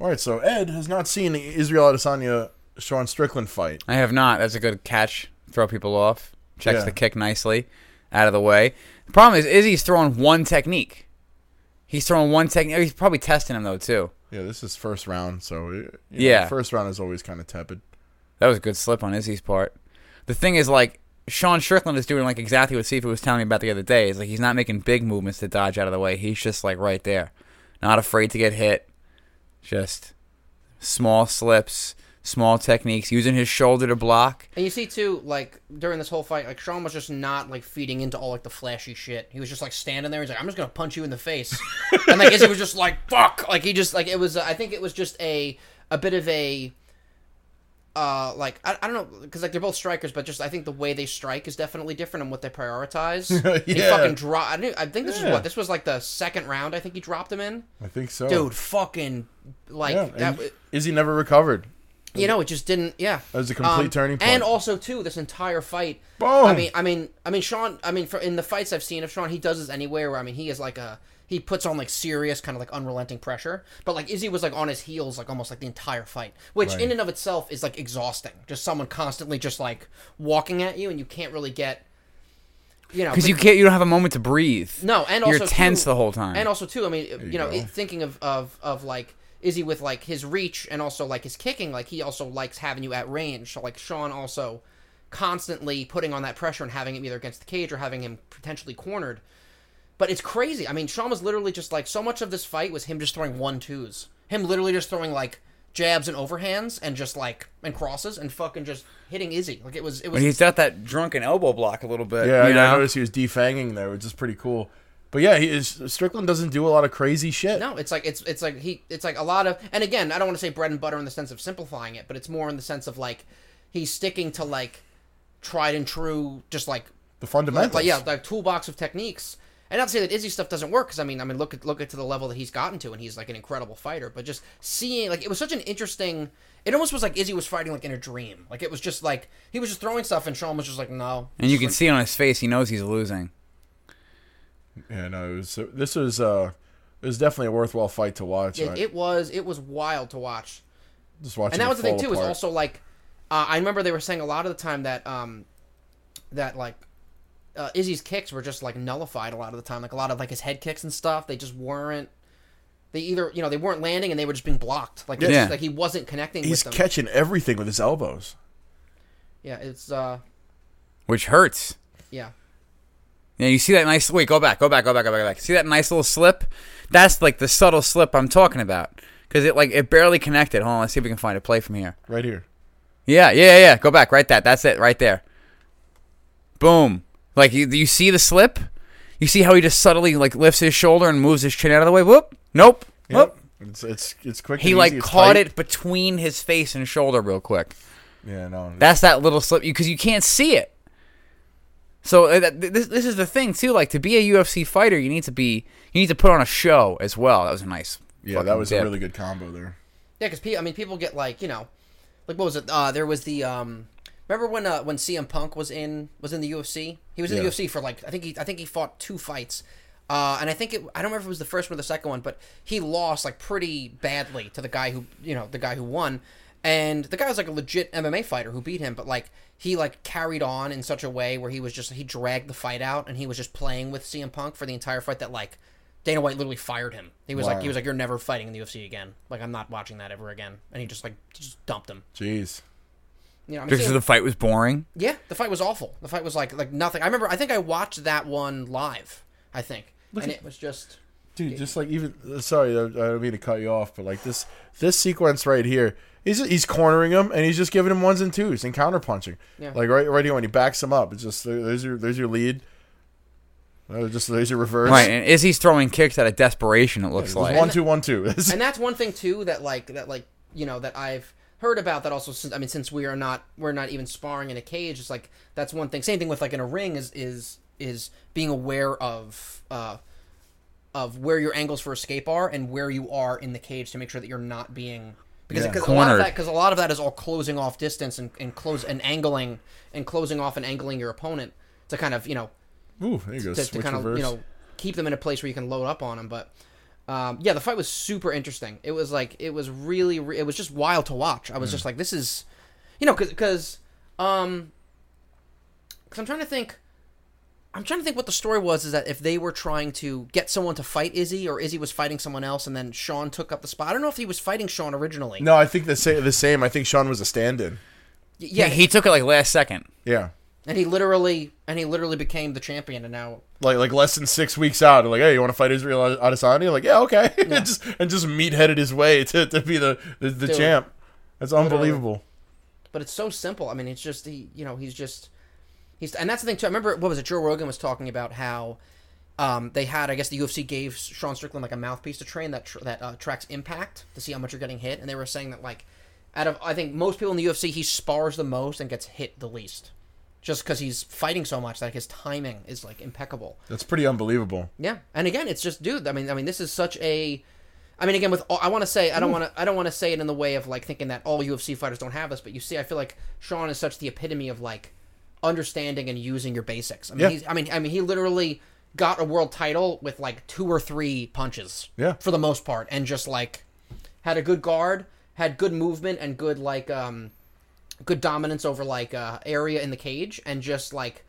All right. So Ed has not seen the Israel Adesanya Sean Strickland fight. I have not. That's a good catch. Throw people off. Checks Yeah. the kick nicely. Out of the way. The problem is Izzy's throwing one technique. He's throwing one technique. He's probably testing him though too. Yeah, this is first round, so you know, Yeah. first round is always kind of tepid. That was a good slip on Izzy's part. The thing is, like, Sean Strickland is doing like exactly what Sifu was telling me about the other day. Is like he's not making big movements to dodge out of the way. He's just like right there, not afraid to get hit. Just small slips, small techniques, using his shoulder to block. And you see too, like during this whole fight, like Sean was just not like feeding into all like the flashy shit. He was just like standing there. He's like, "I'm just gonna punch you in the face," and like Izzy was just like, "Fuck!" Like he just like it was. Uh, I think it was just a a bit of a. Uh, like I, I don't know, because like they're both strikers, but just I think the way they strike is definitely different and what they prioritize. yeah. He fucking drop. I, knew, I think this is what this was like the second round. I think he dropped him in. I think so, Dude, fucking like Yeah, that. and Izzy never recovered. You know, it just didn't. Yeah, That was a complete Um, turning point. And also, too, this entire fight. Boom! I mean, I mean, I mean, Sean. I mean, for, in the fights I've seen of Sean, he does this anywhere. Where I mean, he is like a he puts on like serious kind of like unrelenting pressure. But like Izzy was like on his heels like almost like the entire fight, which Right. in and of itself is like exhausting. Just someone constantly just like walking at you, and you can't really get. You know, Because you can't, you don't have a moment to breathe. no, and you're also tense too- the whole time. And also too, I mean, you, know, it, thinking of, of of like Izzy with like his reach and also like his kicking, like he also likes having you at range. So like Sean also constantly putting on that pressure and having him either against the cage or having him potentially cornered. But it's crazy. I mean, Sean was literally just like so much of this fight was him just throwing one twos, him literally just throwing like jabs and overhands and just like and crosses and fucking just hitting Izzy. Like it was it was But he's got that drunken elbow block a little bit. Yeah, you I, I noticed he was defanging there, which is pretty cool. But yeah, he is Strickland doesn't do a lot of crazy shit. No, it's like it's it's like he it's like a lot of and again, I don't want to say bread and butter in the sense of simplifying it, but it's more in the sense of like he's sticking to like tried and true, just like The fundamentals. like yeah, like toolbox of techniques. And not to say that Izzy stuff doesn't work, because I mean, I mean, look at look at to the level that he's gotten to, and he's like an incredible fighter. But just seeing, like, it was such an interesting. It almost was like Izzy was fighting like in a dream. Like it was just like he was just throwing stuff, and Sean was just like, no. and you can like- see on his face, he knows he's losing. Yeah, no, it was, this was uh, it was definitely a worthwhile fight to watch. It, I- it was it was wild to watch. just watching and that was the thing fall too. Is also like, uh, I remember they were saying a lot of the time that um, that like, uh, Izzy's kicks were just like nullified a lot of the time. Like a lot of like his head kicks and stuff, they just weren't. They either you know they weren't landing and they were just being blocked. Like Yeah. just, like he wasn't connecting he's with them. catching everything with his elbows. yeah, it's uh Which hurts. yeah. Yeah, you see that nice. Wait, go back, go back, go back, go back, go back. See that nice little slip? That's like the subtle slip I'm talking about. Because it like it barely connected. Hold on, let's see if we can find a play from here. Right here. Yeah, yeah, yeah. Go back, right that. That's it, right there. Boom. Like you, you see the slip? You see how he just subtly like lifts his shoulder and moves his chin out of the way? Whoop. Nope. Whoop. It's it's it's quick. He and like easy, caught tight. it between his face and shoulder real quick. Yeah, no. That's that little slip because you can't see it. So uh, this this is the thing too. Like to be a UFC fighter, you need to be you need to put on a show as well. That was a nice. yeah, that was dip. a really good combo there. Yeah, because I mean, people get like you know, like what was it? Uh, there was the um, remember when uh, when CM Punk was in was in the UFC? He was in Yeah. the UFC for like I think he I think he fought two fights, uh, and I think it I don't remember if it was the first one or the second one, but he lost like pretty badly to the guy who you know the guy who won, and the guy was like a legit MMA fighter who beat him, but like he like carried on in such a way where he was just he dragged the fight out and he was just playing with CM Punk for the entire fight that like Dana White literally fired him. He was like, Wow. he was like, "You're never fighting in the UFC again. Like, I'm not watching that ever again." And he just like just dumped him. Jeez. You know, I'm Because seeing- the fight was boring. yeah, the fight was awful. The fight was like like nothing. I remember. I think I watched that one live. I think, and it was just Dude, just like even sorry, I I don't mean to cut you off, but like this this sequence right here, he's he's cornering him and he's just giving him ones and twos and counter punching. Yeah. Like right right here when he backs him up, it's just there's your there's your lead. Uh, just there's your reverse. Right, and Izzy's throwing kicks out of desperation. It looks It's like. one two one two. and that's one thing too that like that like you know that I've heard about that also since I mean since we are not we're not even sparring in a cage it's like that's one thing same thing with like in a ring is is is being aware of uh of where your angles for escape are and where you are in the cage to make sure that you're not being because Yeah. because a lot of that because a lot of that is all closing off distance and, and close and angling and closing off and angling your opponent to kind of you know Ooh, there you go. to, to Switch kind of you know keep them in a place where you can load up on them. But um, yeah, the fight was super interesting. It was like it was really re- it was just wild to watch. I was Mm. just like, this is you know because because um because I'm trying to think. I'm trying to think what the story was. Is that if they were trying to get someone to fight Izzy, or Izzy was fighting someone else, and then Sean took up the spot. I don't know if he was fighting Sean originally. no, I think the same. The same. I think Sean was a stand-in. Y- yeah, he took it like last second. Yeah, and he literally and he literally became the champion, and now like like less than six weeks out. Like, hey, you want to fight Israel Adesanya? Like, yeah, okay. and just and just meat-headed his way to, to be the the, the Dude. champ. That's unbelievable. but it's so simple. I mean, it's just he, you know, he's just he's and that's the thing too. I remember what was it? Joe Rogan was talking about how um, they had, I guess, the UFC gave Sean Strickland like a mouthpiece to train that tr- that uh, tracks impact to see how much you're getting hit, and they were saying that like out of I think most people in the UFC, he spars the most and gets hit the least, just because he's fighting so much that his timing is like impeccable. That's pretty unbelievable. Yeah, and again, it's just, dude. I mean, I mean, this is such a. I mean, again, with all, I want to say, I don't want to, I don't want to say it in the way of like thinking that all UFC fighters don't have this, but you see, I feel like Sean is such the epitome of like understanding and using your basics. I mean, Yeah. he's, I mean, I mean, he literally got a world title with like two or three punches. Yeah. for the most part, and just like had a good guard, had good movement, and good like um, good dominance over like uh area in the cage, and just like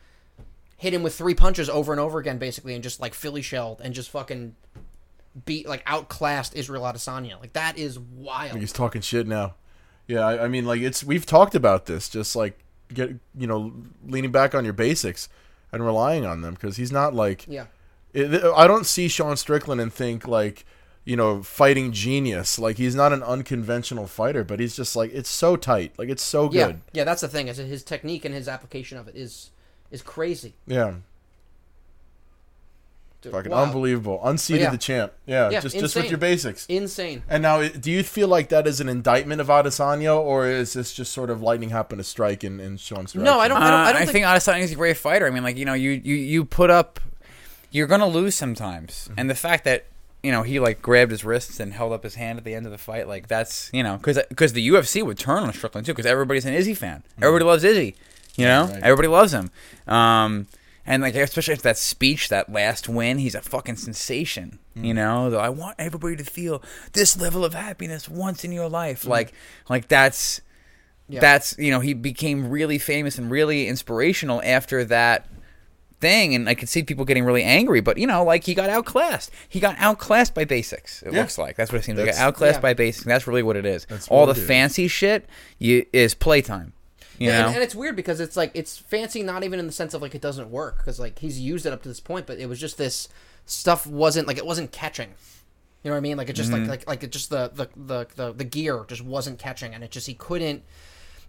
hit him with three punches over and over again, basically, and just like Philly shelled and just fucking beat like outclassed Israel Adesanya. Like that is wild. He's talking shit now. Yeah, I, I mean, like it's we've talked about this, just like get you know leaning back on your basics and relying on them because he's not like Yeah, it, I don't see Sean Strickland and think like you know fighting genius. Like he's not an unconventional fighter, but he's just like it's so tight, like it's so yeah, good. yeah. That's the thing. Is his technique and his application of it is is crazy. Yeah, Dude, fucking wild. unbelievable, unseated yeah. the champ. Yeah, Yeah, just just with your basics. Insane. And now, do you feel like that is an indictment of Adesanya, or is this just sort of lightning happened to strike in, in Sean's No, I direction? don't. I don't. Uh, I don't I think. think Adesanya is a great fighter. I mean, like you know, you you you put up, you're gonna lose sometimes, and the fact that you know he like grabbed his wrists and held up his hand at the end of the fight, like that's you know, because because the UFC would turn on Strickland too, because everybody's an Izzy fan. Mm-hmm. Everybody loves Izzy, you know, right. everybody loves him. Um, and like especially after that speech, that last win, he's a fucking sensation. You mm-hmm. know, Though I want everybody to feel this level of happiness once in your life. Mm-hmm. Like, like that's that's you know he became really famous and really inspirational after that thing and i could see people getting really angry but you know like he got outclassed he got outclassed by basics it Yeah. looks like that's what it seems like outclassed Yeah. by basics that's really what it is That's all the fancy shit you, is playtime you Yeah, and, and it's weird because it's like it's fancy, not even in the sense of like it doesn't work because like he's used it up to this point, but it was just this stuff wasn't like it wasn't catching. You know what I mean? Like it just Mm-hmm. like like like it just the, the the the the gear just wasn't catching, and it just he couldn't.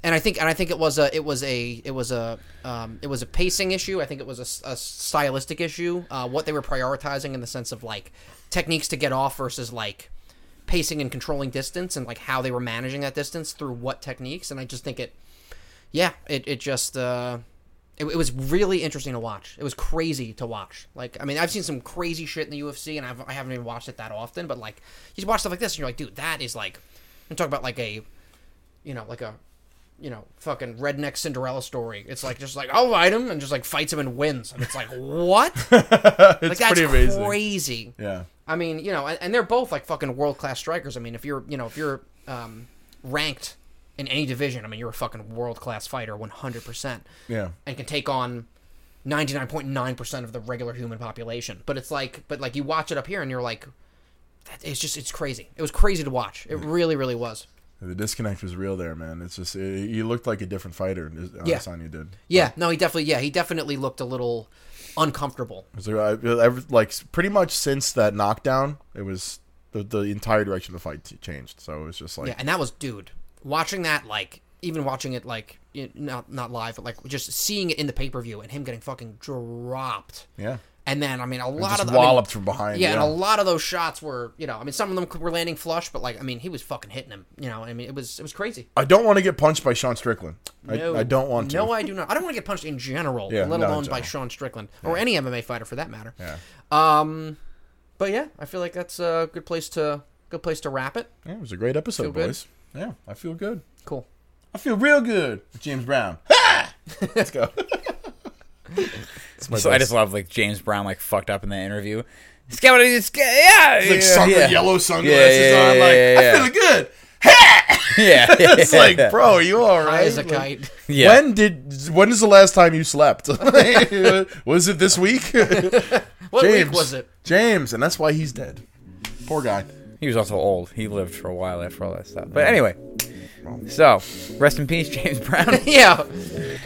And I think and I think it was a it was a it was a um, it was a pacing issue. I think it was a stylistic issue. Uh, what they were prioritizing in the sense of like techniques to get off versus like pacing and controlling distance and like how they were managing that distance through what techniques. And I just think it yeah, it, it just uh, it, it was really interesting to watch. It was crazy to watch. Like, I mean, I've seen some crazy shit in the UFC, and I've, I haven't even watched it that often. But like, you watch stuff like this, and you're like, dude, that is like, I'm talking about like a, you know, like a, you know, fucking redneck Cinderella story. It's like just like I'll fight him and just like fights him and wins, and it's like what? it's like that's pretty amazing. crazy. Yeah, I mean, you know, and, and they're both like fucking world class strikers. I mean, if you're, you know, if you're um, ranked in any division, I mean, you're a fucking world class fighter, one hundred percent, yeah. and can take on, 99.9% of the regular human population. But it's like, but like you watch it up here and you're like, that, it's just, it's crazy. It was crazy to watch. It really, really was. The disconnect was real there, man. It's just it, you looked like a different fighter. Uh, yeah. Adesanya did. Yeah, no, he definitely, yeah, he definitely looked a little uncomfortable. I, I, like pretty much since that knockdown, it was the the entire direction of the fight changed. So it was just like Yeah, and that was, dude, watching that, like, even watching it, like, not not live, but like just seeing it in the pay per view and him getting fucking dropped. yeah, And then, I mean, a lot of the, I mean, walloped from behind. Yeah, Yeah, and a lot of those shots were, you know, I mean, some of them were landing flush, but like, I mean, he was fucking hitting him. You know, I mean, it was it was crazy. I don't want to get punched by Sean Strickland. I, No, I don't want to. No, I do not. I don't want to get punched in general, Yeah, let no, alone by. Sean Strickland or any MMA fighter for that matter. Yeah. Um, but yeah, I feel like that's a good place to good place to wrap it. Yeah, it was a great episode, Feel good? boys. Yeah, I feel good. Cool. I feel real good. James Brown. Ha! Let's go. It's my So I just love like James Brown like fucked up in the interview. Scout, it's- yeah, It's like yeah, sun- yeah. yellow sunglasses Yeah, yeah, on. Like yeah, yeah. I feel good. yeah, It's like, bro, are you all High right? as a Like, kite. yeah. When did? When is the last time you slept? was it this week? What James week was it? James, and that's why he's dead. Poor guy. He was also old. He lived for a while after all that stuff. But anyway, so rest in peace, James Brown. yeah.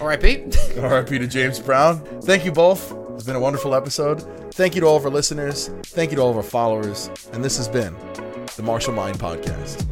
R.I.P. R.I.P. to James Brown. Thank you both. It's been a wonderful episode. Thank you to all of our listeners. Thank you to all of our followers. And this has been the Martial Mind Podcast.